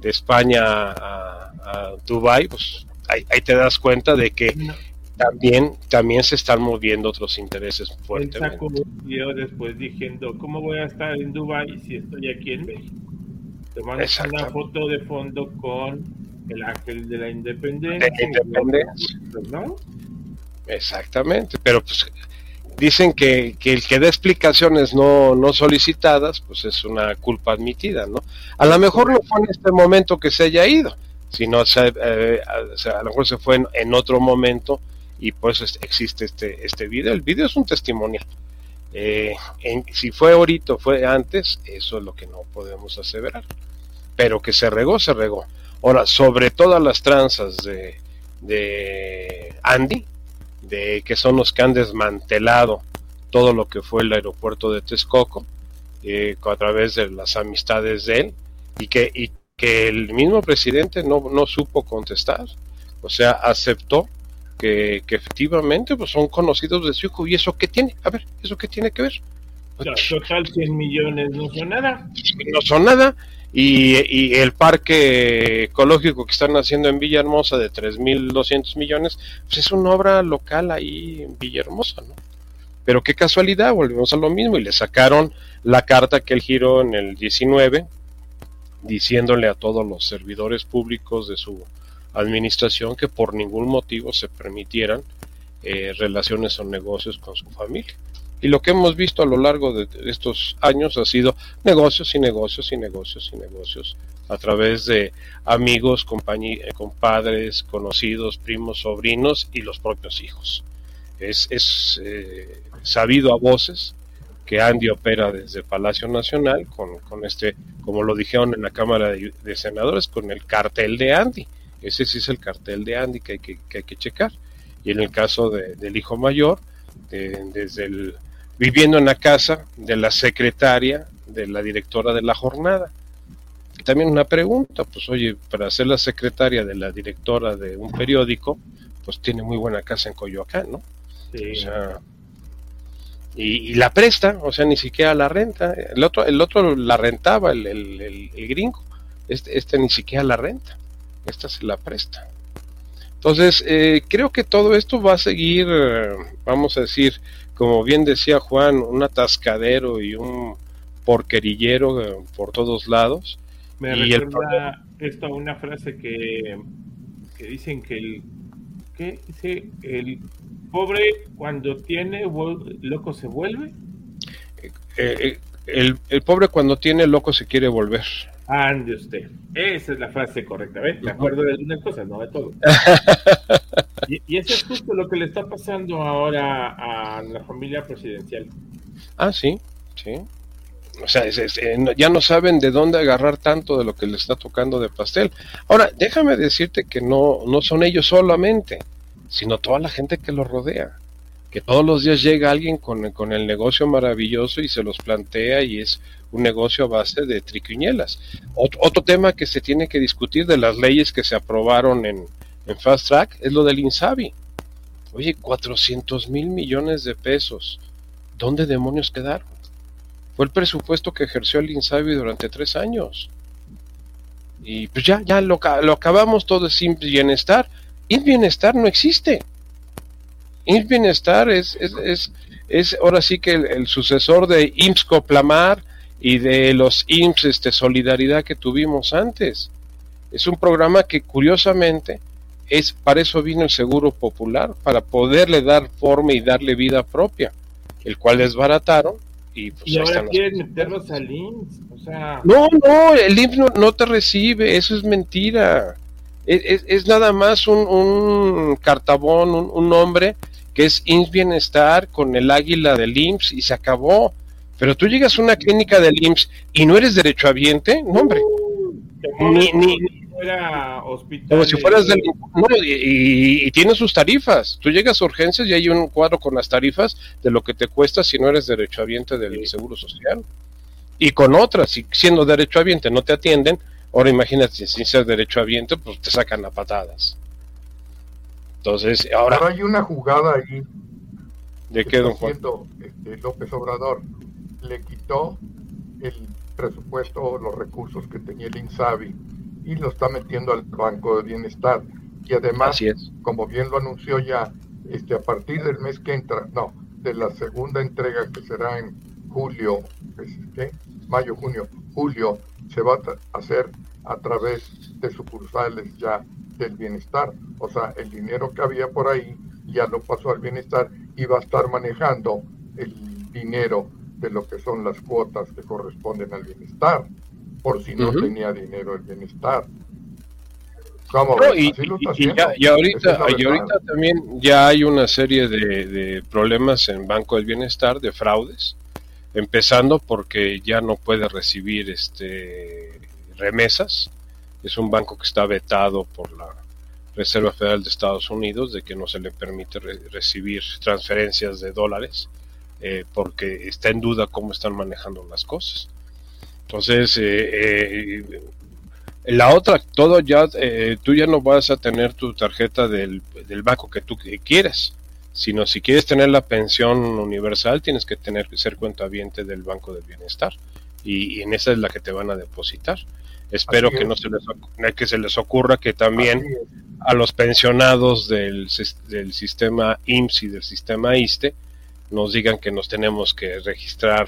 de España a, a Dubai, pues ahí, te das cuenta de que también también se están moviendo otros intereses fuertes. Sacó un video después diciendo, ¿cómo voy a estar en Dubai si estoy aquí en México? Te mando una foto de fondo con el ángel de la independencia. De independencia. ¿no? Exactamente, pero pues dicen que, que, el que da explicaciones no, no solicitadas, pues es una culpa admitida, ¿no? A lo mejor no fue en este momento que se haya ido, sino se, eh, a, lo mejor se fue en, otro momento y por eso existe este, este video. El video es un testimonial. Eh, si fue ahorita o fue antes, eso es lo que no podemos aseverar. Pero que se regó, se regó. Ahora, sobre todas las tranzas de, de Andy, de que son los que han desmantelado todo lo que fue el aeropuerto de Texcoco eh, a través de las amistades de él y que, y que el mismo presidente no, no supo contestar, o sea, aceptó que, que, efectivamente pues son conocidos de su hijo y eso qué tiene, a ver, eso qué tiene que ver. total 100 millones no son nada. No son nada y, el parque ecológico que están haciendo en Villahermosa de 3.200 millones, pues es una obra local ahí en Villahermosa, ¿no? Pero qué casualidad, volvemos a lo mismo y le sacaron la carta que él giró en el 19, diciéndole a todos los servidores públicos de su administración que por ningún motivo se permitieran eh, relaciones o negocios con su familia. Y lo que hemos visto a lo largo de estos años ha sido negocios y negocios y negocios y negocios a través de amigos, compadres, conocidos, primos, sobrinos y los propios hijos. Es, es eh, sabido a voces que Andy opera desde Palacio Nacional con, con, este, como lo dijeron en la Cámara de, Senadores, con el cartel de Andy. Ese sí es el cartel de Andy que hay que, que hay que checar. Y en el caso del hijo mayor, desde el viviendo en la casa de la secretaria de la directora de la jornada. También una pregunta, pues oye, para ser la secretaria de la directora de un periódico, pues tiene muy buena casa en Coyoacán, ¿no? O sea, y, la presta, o sea, ni siquiera la renta. El otro, el otro la rentaba, el, el, el, gringo. Este, este ni siquiera la renta. Esta se la presta. Entonces, eh, creo que todo esto va a seguir, eh, vamos a decir, como bien decía Juan, un atascadero y un porquerillero eh, por todos lados. Me y recuerda esto a una frase que, que dicen que el que dice el pobre cuando tiene loco se vuelve. Eh, el, el, pobre cuando tiene loco se quiere volver. Ande usted. Esa es la frase correcta. ¿ves? Me acuerdo de algunas cosas, no de todo. y, y, eso es justo lo que le está pasando ahora a la familia presidencial. Ah, sí, sí. O sea, eh, ya no saben de dónde agarrar tanto de lo que les está tocando de pastel. Ahora, déjame decirte que no, no son ellos solamente, sino toda la gente que los rodea. Que todos los días llega alguien con, con el negocio maravilloso y se los plantea y es un negocio a base de triquiñuelas. Otro, tema que se tiene que discutir de las leyes que se aprobaron en, en Fast Track es lo del INSABI. Oye, 400 mil millones de pesos. ¿Dónde demonios quedaron? Fue el presupuesto que ejerció el INSABI durante tres años. Y pues ya, ya lo, lo acabamos todo sin bienestar. Y bienestar no existe. Y bienestar es, es, es, es ahora sí que el, sucesor de IMSS Coplamar y de los IMSS este, Solidaridad que tuvimos antes. Es un programa que curiosamente es para eso vino el Seguro Popular, para poderle dar forma y darle vida propia, el cual desbarataron y, pues, ahora quieren meterlos al IMSS. O sea... No, no, el IMSS no, te recibe, eso es mentira. Es, es, nada más un, un cartabón, un, un, nombre que es IMSS Bienestar con el águila del IMSS y se acabó. Pero tú llegas a una clínica del IMSS y no eres derechohabiente, no, hombre. Ni, ni, hospital. Como si fueras del. No, y, y, tiene sus tarifas. Tú llegas a urgencias y hay un cuadro con las tarifas de lo que te cuesta si no eres derechohabiente del Seguro Social. Y con otras, si siendo derechohabiente no te atienden, ahora imagínate, si sin ser derechohabiente, pues te sacan a patadas. Entonces, ahora. Pero hay una jugada ahí. ¿De qué, don Juan? Este, López Obrador le quitó el presupuesto, los recursos que tenía el INSABI y lo está metiendo al Banco de Bienestar. Y además, como bien lo anunció ya, este, a partir del mes que entra, no, de la segunda entrega que será en julio, ¿qué? mayo, junio, julio, se va a hacer a través de sucursales ya del bienestar. O sea, el dinero que había por ahí ya lo pasó al bienestar y va a estar manejando el dinero de lo que son las cuotas que corresponden al bienestar por si no tenía dinero el bienestar. y, ahorita, ahorita también ya hay una serie de, problemas en Banco del Bienestar, de fraudes, empezando porque ya no puede recibir este remesas. Es un banco que está vetado por la Reserva Federal de Estados Unidos de que no se le permite recibir transferencias de dólares eh, porque está en duda cómo están manejando las cosas. Entonces, eh, eh, la otra, todo ya, tú ya no vas a tener tu tarjeta del, del banco que tú quieras, sino si quieres tener la pensión universal, tienes que tener que ser cuentaviente del Banco del Bienestar. Y, en esa es la que te van a depositar. Espero que no se les, que se les ocurra que también a los pensionados del, del sistema IMSS y del sistema ISTE nos digan que nos tenemos que registrar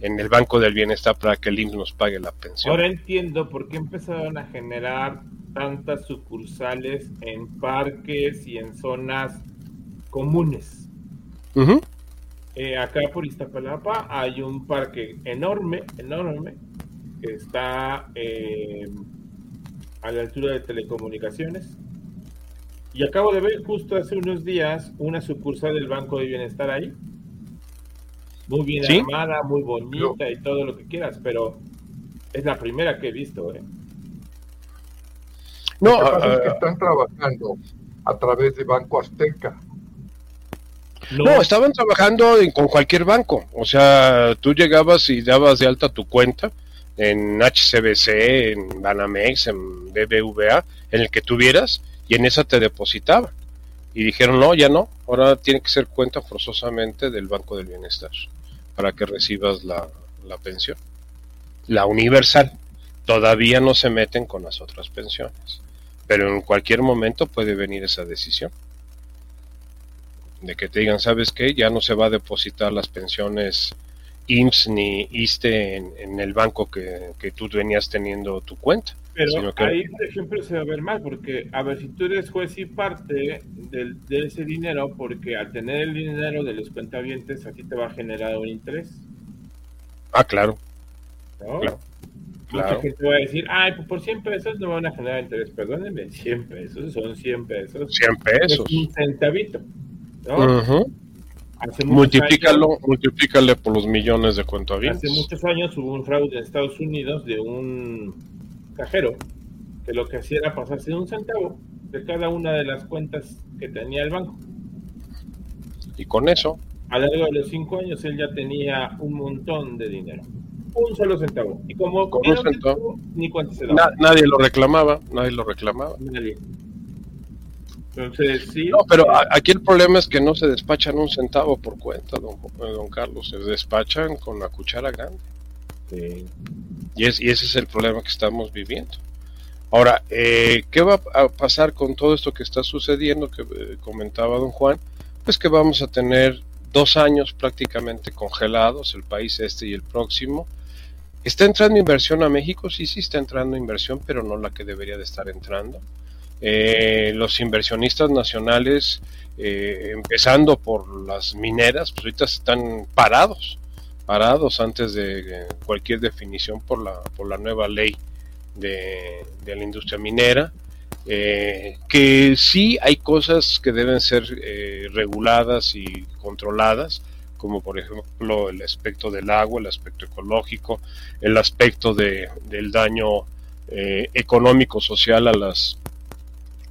en el Banco del Bienestar para que el IMSS nos pague la pensión. Ahora entiendo por qué empezaron a generar tantas sucursales en parques y en zonas comunes. Eh, acá por Iztapalapa hay un parque enorme, enorme, que está eh, a la altura de telecomunicaciones. Y acabo de ver justo hace unos días una sucursal del Banco de Bienestar ahí muy bien armada, muy bonita y todo lo que quieras, pero es la primera que he visto. ¿eh? No, lo que es que están trabajando a través de Banco Azteca. No, estaban trabajando con cualquier banco. O sea, tú llegabas y dabas de alta tu cuenta en HCBC, en Banamex, en BBVA, en el que tuvieras, y en esa te depositaba. Y dijeron, no, ya no, ahora tiene que ser cuenta forzosamente del Banco del Bienestar para que recibas la, pensión. La universal. Todavía no se meten con las otras pensiones. Pero en cualquier momento puede venir esa decisión. De que te digan, ¿sabes qué? Ya no se va a depositar las pensiones IMSS ni ISTE en, el banco que, tú venías teniendo tu cuenta. Pero ahí, por ejemplo, se va a ver mal, porque, a ver, si tú eres juez y parte de, de ese dinero, porque al tener el dinero de los cuentavientes, a ti te va a generar un interés. Ah, claro. ¿No? Claro. Mucha gente va a decir, ay, pues por 100 pesos no van a generar interés. Perdónenme, 100 pesos son 100 pesos. 100 pesos. Es un centavito. ¿no? Multiplícalo, multiplícale por los millones de cuentavientes. Hace muchos años hubo un fraude en Estados Unidos de un cajero que lo que hacía era pasarse un centavo de cada una de las cuentas que tenía el banco. Y con eso. A lo largo de los cinco años él ya tenía un montón de dinero. Un solo centavo. Y como con un centavo, ni cuánto se daba. nadie lo reclamaba, nadie lo reclamaba. Nadie. Entonces, sí. No, pero aquí el problema es que no se despachan un centavo por cuenta, don, don Carlos. Se despachan con la cuchara grande. Y, es, y ese es el problema que estamos viviendo. Ahora, eh, ¿qué va a pasar con todo esto que está sucediendo que eh, comentaba don Juan? Pues que vamos a tener dos años prácticamente congelados, el país este y el próximo. ¿Está entrando inversión a México? Sí, sí está entrando inversión, pero no la que debería de estar entrando. Eh, los inversionistas nacionales, eh, empezando por las mineras, pues ahorita están parados, parados antes de cualquier definición por la, por la nueva ley de, la industria minera. Eh, que sí hay cosas que deben ser reguladas y controladas, como por ejemplo el aspecto del agua, el aspecto ecológico, el aspecto de, del daño económico social a las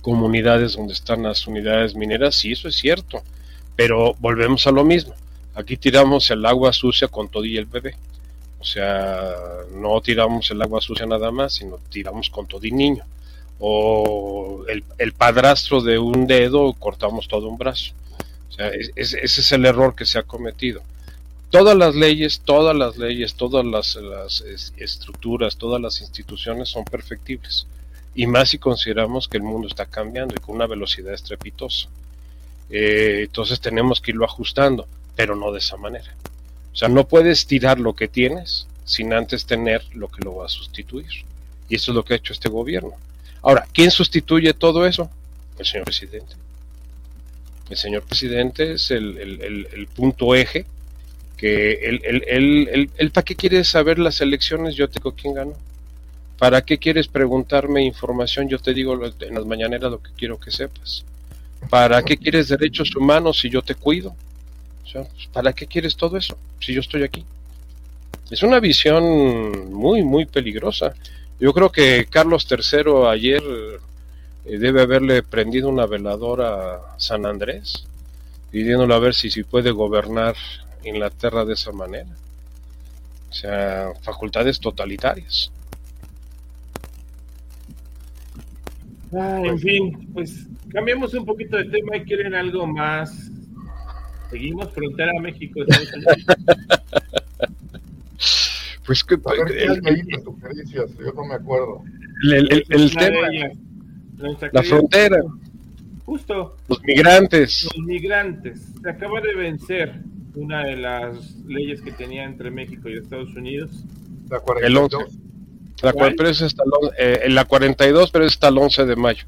comunidades donde están las unidades mineras, sí, eso es cierto, pero volvemos a lo mismo. Aquí tiramos el agua sucia con todo y el bebé. O sea, no tiramos el agua sucia nada más, sino tiramos con todo y niño. O el, padrastro de un dedo, cortamos todo un brazo. O sea, ese es el error que se ha cometido. Todas las leyes, todas las leyes, todas las, las estructuras, todas las instituciones son perfectibles y más si consideramos que el mundo está cambiando y con una velocidad estrepitosa. Eh, entonces tenemos que irlo ajustando, pero no de esa manera. O sea, no puedes tirar lo que tienes sin antes tener lo que lo va a sustituir. Y eso es lo que ha hecho este gobierno. Ahora, ¿quién sustituye todo eso? El señor presidente. El señor presidente es el, punto eje que él, ¿para qué quiere saber las elecciones? Yo tengo quién ganó. ¿Para qué quieres preguntarme información? Yo te digo en las mañaneras lo que quiero que sepas. ¿Para qué quieres derechos humanos si yo te cuido? ¿Para qué quieres todo eso si yo estoy aquí? Es una visión muy, muy peligrosa. Yo creo que Carlos III ayer eh, debe haberle prendido una veladora a San Andrés, pidiéndole a ver si, si puede gobernar Inglaterra de esa manera. O sea, facultades totalitarias. Ah, en pues fin, pues cambiamos un poquito de tema y quieren algo más. Seguimos frontera a México. pues que a ver, el, sugerencias, yo no me acuerdo. El, el tema, la frontera. Justo. Los migrantes. Los migrantes. Se acaba de vencer una de las leyes que tenía entre México y Estados Unidos. La 42. La, pero es hasta eh, en la 42, pero es hasta el 11 de mayo.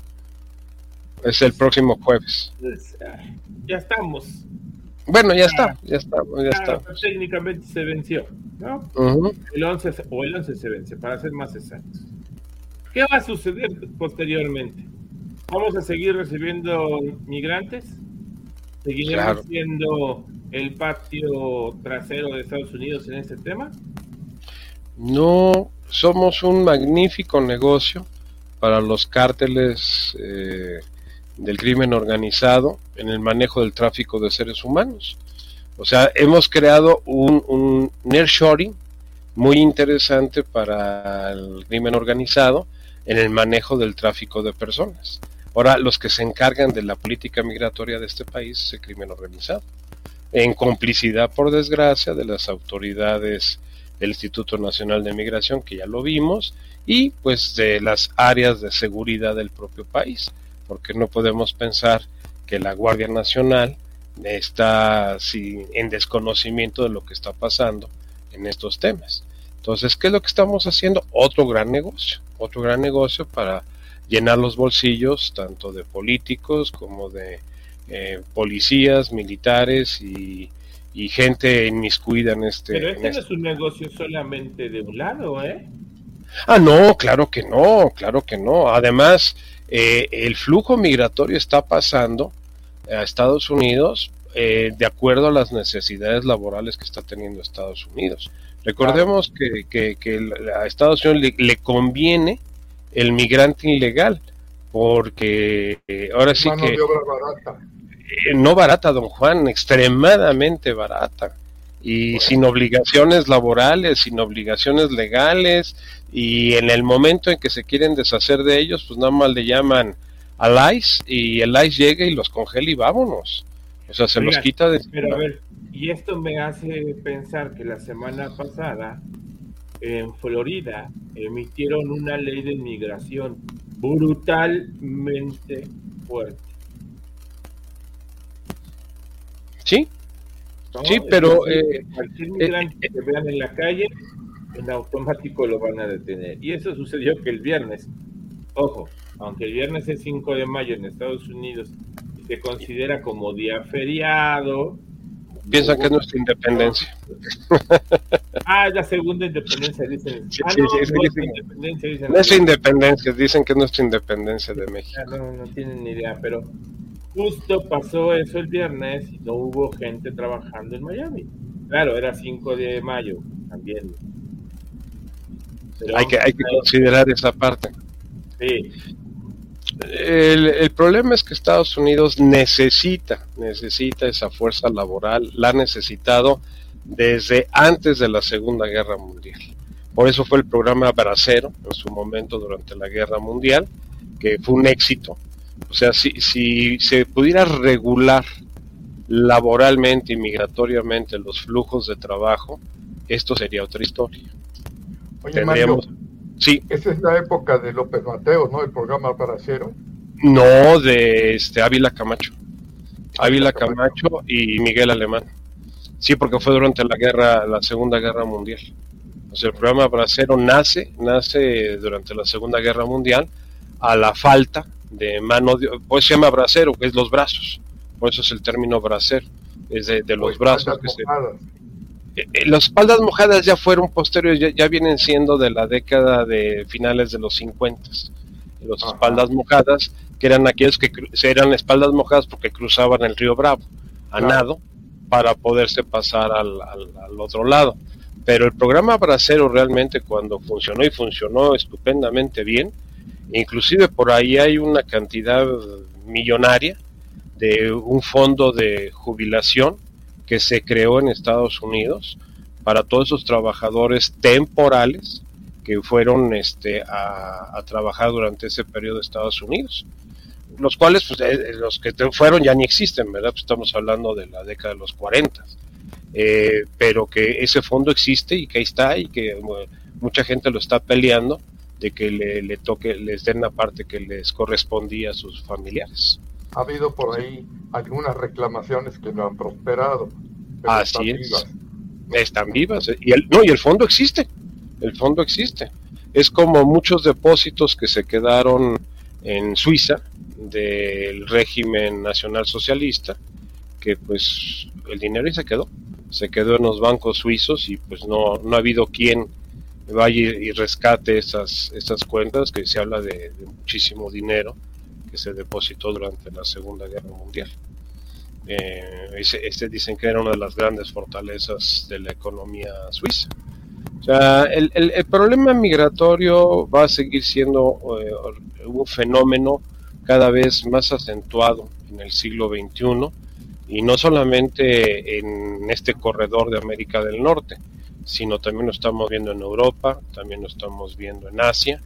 Es el próximo jueves. Pues, ya estamos. Bueno, ya está, ya está, ya está. Técnicamente se venció, ¿no? El 11 o el 11 se vence, para ser más exactos. ¿Qué va a suceder posteriormente? ¿Vamos a seguir recibiendo migrantes? ¿Seguiremos siendo el patio trasero de Estados Unidos en este tema? No, somos un magnífico negocio para los cárteles eh, del crimen organizado en el manejo del tráfico de seres humanos. O sea, hemos creado un, un nearshoring muy interesante para el crimen organizado en el manejo del tráfico de personas. Ahora, los que se encargan de la política migratoria de este país es el crimen organizado, en complicidad, por desgracia, de las autoridades del Instituto Nacional de Migración, que ya lo vimos, y pues de las áreas de seguridad del propio país, porque no podemos pensar que la Guardia Nacional está en desconocimiento de lo que está pasando en estos temas. Entonces, ¿qué es lo que estamos haciendo? Otro gran negocio, otro gran negocio para llenar los bolsillos tanto de políticos como de eh, policías, militares y, gente inmiscuida en este. Pero este no este es un negocio solamente de un lado, ¿eh? Ah, no, claro que no, claro que no. Además, eh, el flujo migratorio está pasando a Estados Unidos eh, de acuerdo a las necesidades laborales que está teniendo Estados Unidos. Recordemos que, a Estados Unidos le, conviene el migrante ilegal, porque eh, ahora sí que... barata. No barata, don Juan, extremadamente barata. Y sin obligaciones laborales, sin obligaciones legales, y en el momento en que se quieren deshacer de ellos, pues nada más le llaman al ICE y el ICE llega y los congela y vámonos. O sea, se los quita de... Pero a ver, y esto me hace pensar que la semana pasada en Florida emitieron una ley de inmigración brutalmente fuerte. Sí, sí, pero... Eh, cualquier eh, migrante eh, que vean en la calle en automático lo van a detener. Y eso sucedió que el viernes, ojo, aunque el viernes es 5 de mayo en Estados Unidos se considera como día feriado. Piensan que es nuestra independencia. Ah, la segunda independencia, dicen. ah, no, independencia, dicen. No es independencia, dicen que es nuestra independencia de México. Ah, no, no tienen ni idea, pero justo pasó eso el viernes y no hubo gente trabajando en Miami. Claro, era 5 de mayo también hay que, hay que considerar esa parte. Sí. El, problema es que Estados Unidos necesita, necesita esa fuerza laboral, la ha necesitado desde antes de la Segunda Guerra Mundial. Por eso fue el programa Bracero en su momento durante la Guerra Mundial, que fue un éxito. O sea, si, si se pudiera regular laboralmente y migratoriamente los flujos de trabajo, esto sería otra historia. Oye, Mario, sí. Esa es la época de López Mateos, ¿no? El programa para cero. No, de este Ávila Camacho. Ávila Camacho y Miguel Alemán. Sí, porque fue durante la guerra, la Segunda Guerra Mundial. O sea, el programa Bracero nace, nace durante la Segunda Guerra Mundial a la falta de mano de, pues se llama bracero, que es los brazos. Por eso es el término bracero, es de, los pues, brazos que se, eh, eh, las espaldas mojadas ya fueron posteriores, ya, vienen siendo de la década de finales de los 50. Las espaldas mojadas, que eran aquellos que eran espaldas mojadas porque cruzaban el río Bravo a nado para poderse pasar al, otro lado. Pero el programa Bracero realmente cuando funcionó y funcionó estupendamente bien, inclusive por ahí hay una cantidad millonaria de un fondo de jubilación que se creó en Estados Unidos para todos esos trabajadores temporales que fueron este, a, trabajar durante ese periodo de Estados Unidos. Los cuales, pues, eh, los que fueron ya ni existen, ¿verdad? Pues estamos hablando de la década de los 40. Eh, pero que ese fondo existe y que ahí está y que mucha gente lo está peleando de que le, le, toque, les den la parte que les correspondía a sus familiares ha habido por ahí algunas reclamaciones que no han prosperado. Así es. Vivas. Están vivas. Y el, no, y el fondo existe. El fondo existe. Es como muchos depósitos que se quedaron en Suiza del régimen nacional socialista, que pues el dinero y se quedó. Se quedó en los bancos suizos y pues no, no ha habido quien vaya y rescate esas, esas cuentas, que se habla de muchísimo dinero que se depositó durante la Segunda Guerra Mundial. Eh, este, dicen que era una de las grandes fortalezas de la economía suiza. O sea, el, el, problema migratorio va a seguir siendo eh, un fenómeno cada vez más acentuado en el siglo XXI y no solamente en este corredor de América del Norte, sino también lo estamos viendo en Europa, también lo estamos viendo en Asia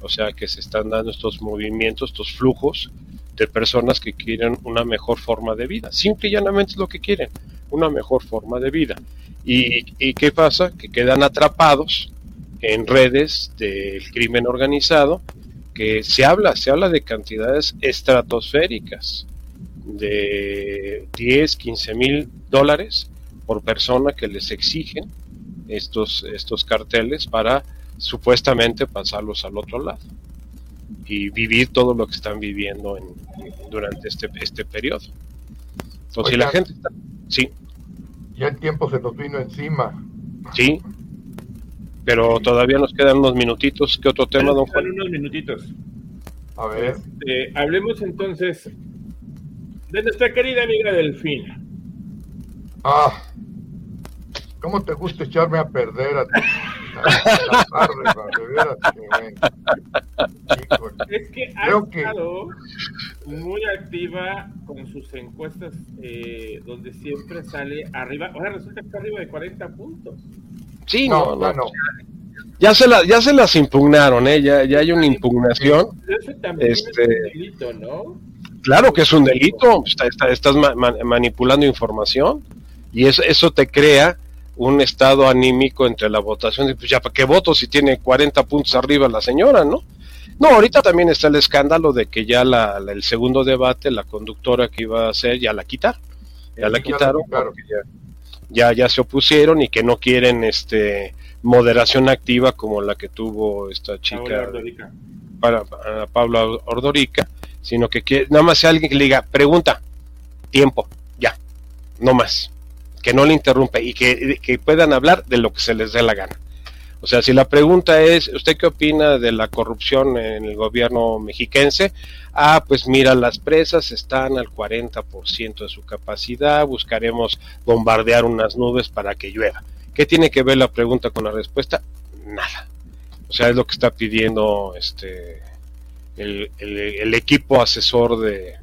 o sea que se están dando estos movimientos, estos flujos de personas que quieren una mejor forma de vida. Simple y llanamente es lo que quieren, una mejor forma de vida. ¿Y, qué pasa? Que quedan atrapados en redes del crimen organizado, que se habla, se habla de cantidades estratosféricas, de 10, 15 mil dólares por persona que les exigen estos, estos carteles para supuestamente pasarlos al otro lado y vivir todo lo que están viviendo en, durante este, este periodo. Entonces, si la gente está... Sí. Ya el tiempo se nos vino encima. Sí, pero todavía nos quedan unos minutitos. ¿Qué otro tema, don Juan? unos minutitos. A ver. Este, hablemos entonces de nuestra querida amiga Delfina. Ah, ¿cómo te gusta echarme a perder a ti? Es que ha estado muy activa con sus encuestas eh, donde siempre sale arriba. Ahora resulta que está arriba de 40 puntos. Sí, no, no, no. Ya se, la, ya se las impugnaron, ¿eh? ya, ya hay una impugnación. este... es un delito, ¿no? Claro que es un delito, estás manipulando información y eso, eso te crea un estado anímico entre la votación, pues ya para qué voto si tiene 40 puntos arriba la señora, ¿no? No, ahorita también está el escándalo de que ya la, el segundo debate, la conductora que iba a hacer, ya la quitaron. Ya la quitaron porque ya, ya, se opusieron y que no quieren este moderación activa como la que tuvo esta chica para, para Pablo Ordorica, sino que quiere, nada más sea alguien que le diga, pregunta, tiempo, ya, no más que no le interrumpe y que, puedan hablar de lo que se les dé la gana. O sea, si la pregunta es, ¿usted qué opina de la corrupción en el gobierno mexiquense? Ah, pues mira, las presas están al 40% de su capacidad, buscaremos bombardear unas nubes para que llueva. ¿Qué tiene que ver la pregunta con la respuesta? Nada. O sea, es lo que está pidiendo este el, equipo asesor de,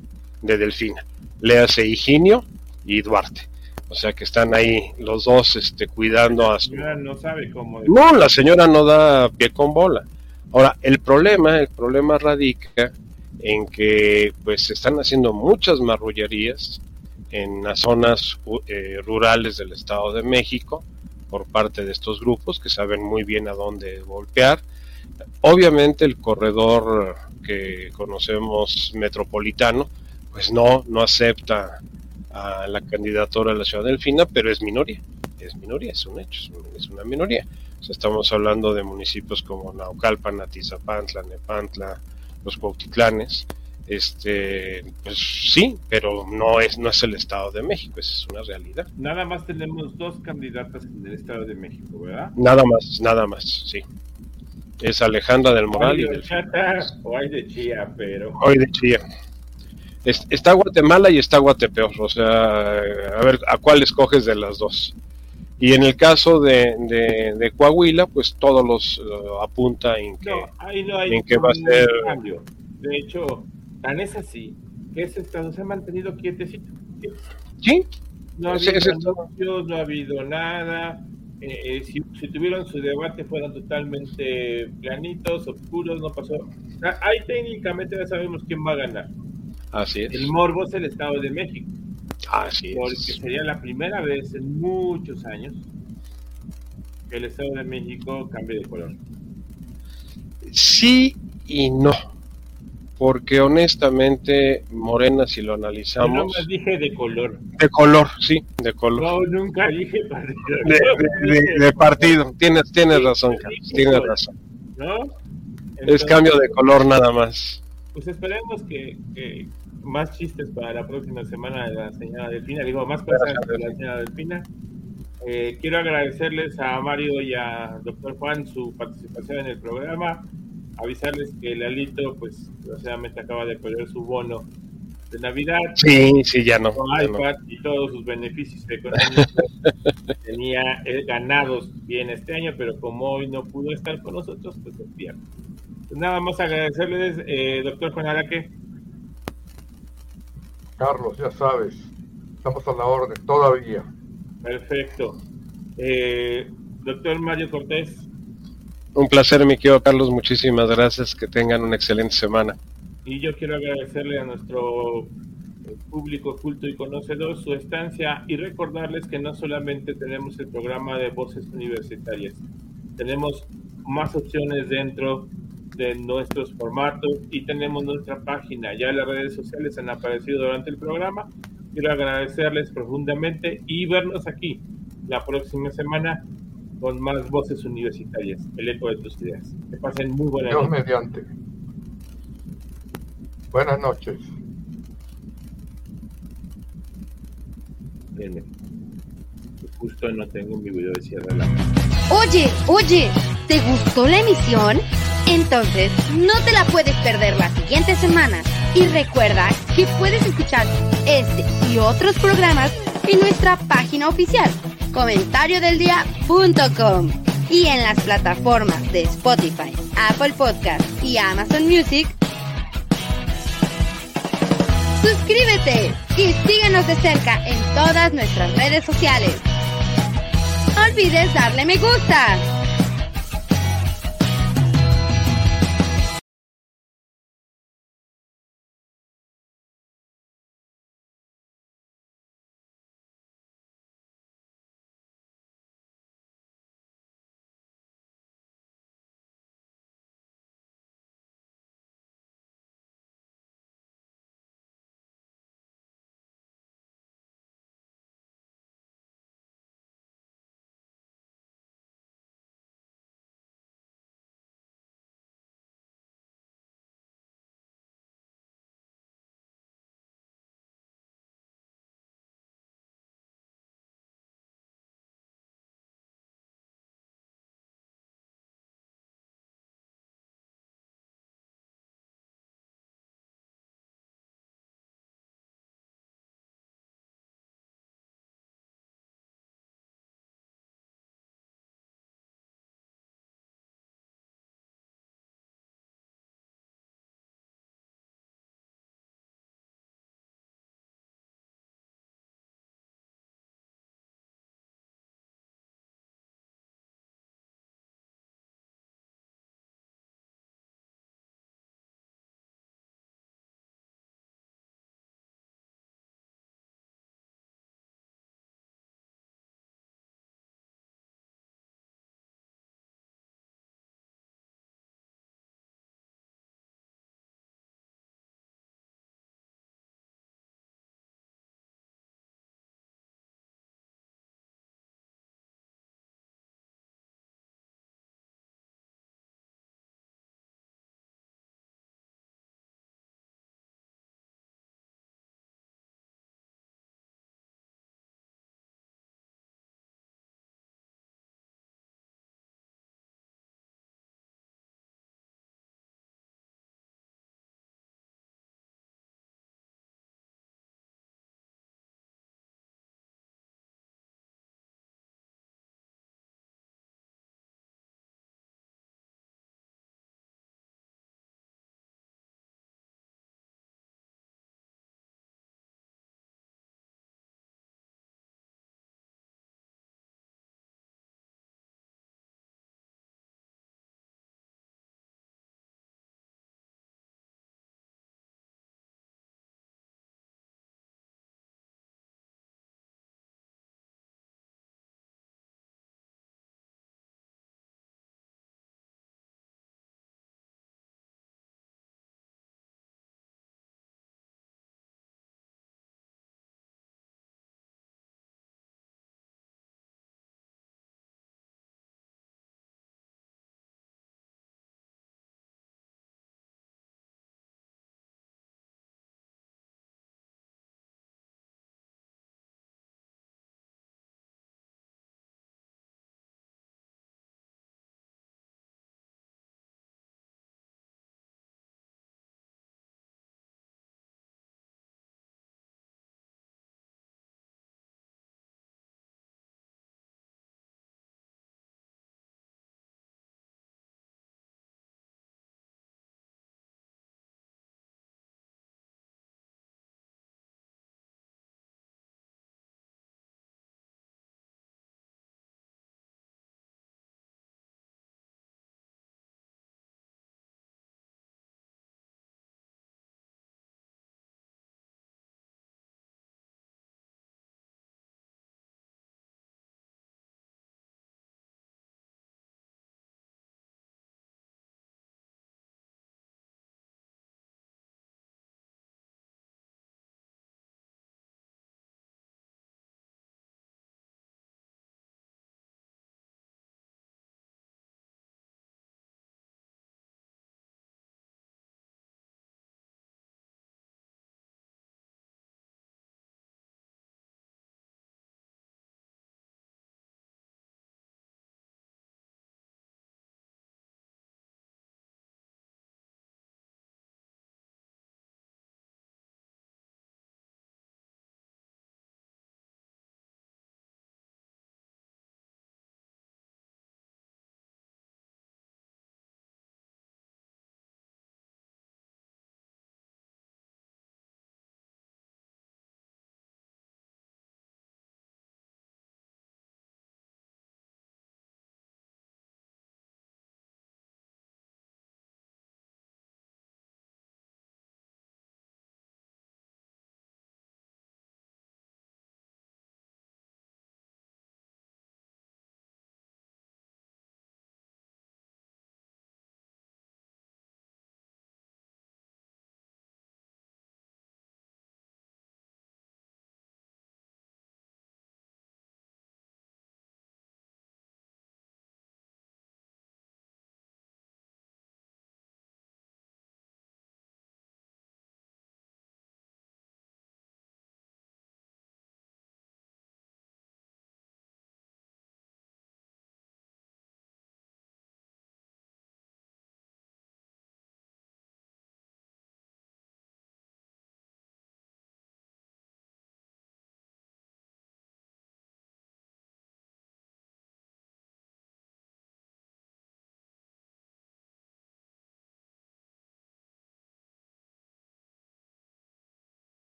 de Delfina. Léase Higinio y Duarte. O sea que están ahí los dos este, cuidando a su... no sabe cómo... No, la señora no da pie con bola. Ahora, el problema, el problema radica en que pues se están haciendo muchas marrullerías en las zonas eh, rurales del Estado de México por parte de estos grupos que saben muy bien a dónde golpear. Obviamente el corredor que conocemos metropolitano, pues no, no acepta a la candidatura de la ciudad delfina, pero es minoría, es minoría, es un hecho, es una minoría. estamos hablando de municipios como Naucalpan, Atizapantla, Nepantla, los Cuautitlanes, este, pues sí, pero no es, no es el Estado de México, esa es una realidad. Nada más tenemos dos candidatas en el Estado de México, ¿verdad? Nada más, nada más, sí. Es Alejandra del Moral y del o hay de Chía, pero. Hoy de Chía está Guatemala y está Guatepeor, o sea, a ver a cuál escoges de las dos. Y en el caso de, de, Coahuila, pues todos los uh, apunta en que, en que va a ser... Cambio. De hecho, tan es así que ese estado se ha mantenido quietecito. Sí. No ha habido no ha habido nada. Eh, eh, si, si, tuvieron su debate fueron totalmente planitos, oscuros, no pasó. ahí técnicamente ya sabemos quién va a ganar. Así es. El morbo es el Estado de México. Así porque sería la primera vez en muchos años que el Estado de México cambie de color. Sí y no. Porque honestamente, Morena, si lo analizamos. Yo no dije de color. De color, sí, de color. No, nunca dije partido. De, partido. Tienes, tienes razón, Carlos. Tienes razón. ¿No? es cambio de color nada más. Pues esperemos que, más chistes para la próxima semana de la señora Delfina, digo, más cosas de la señora Delfina. Eh, quiero agradecerles a Mario y a doctor Juan su participación en el programa, avisarles que Lalito, pues, desgraciadamente acaba de perder su bono de Navidad. Sí, sí, ya no. y todos sus beneficios económicos tenía eh, ganados bien este año, pero como hoy no pudo estar con nosotros, pues pierde. Pues nada más agradecerles, eh, doctor Juan Araque. Carlos, ya sabes, estamos a la orden todavía. Perfecto. Eh, doctor Mario Cortés. Un placer, mi querido Carlos. Muchísimas gracias. Que tengan una excelente semana. Y yo quiero agradecerle a nuestro eh, público culto y conocedor su estancia y recordarles que no solamente tenemos el programa de voces universitarias, tenemos más opciones dentro de nuestros formatos y tenemos nuestra página. Ya las redes sociales han aparecido durante el programa. Quiero agradecerles profundamente y vernos aquí la próxima semana con más voces universitarias, el eco de tus ideas. Que pasen muy buenas Dios noches. mediante. Buenas noches. Bien. Justo no tengo mi video de cierre. Oye, oye, ¿te gustó la emisión? Entonces, no te la puedes perder la siguiente semana. Y recuerda que puedes escuchar este y otros programas en nuestra página oficial, comentariodeldia.com y en las plataformas de Spotify, Apple Podcast y Amazon Music. Suscríbete y síguenos de cerca en todas nuestras redes sociales. Olvides darle me gusta.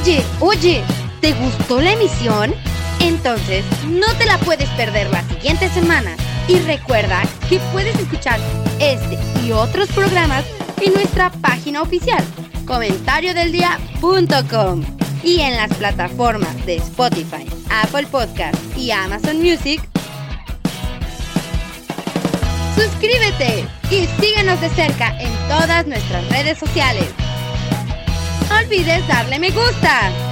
Oye, oye, ¿te gustó la emisión? Entonces, no te la puedes perder la siguiente semana. Y recuerda que puedes escuchar este y otros programas en nuestra página oficial, comentariodeldia.com y en las plataformas de Spotify, Apple Podcast y Amazon Music. Suscríbete y síguenos de cerca en todas nuestras redes sociales. No olvides darle me gusta.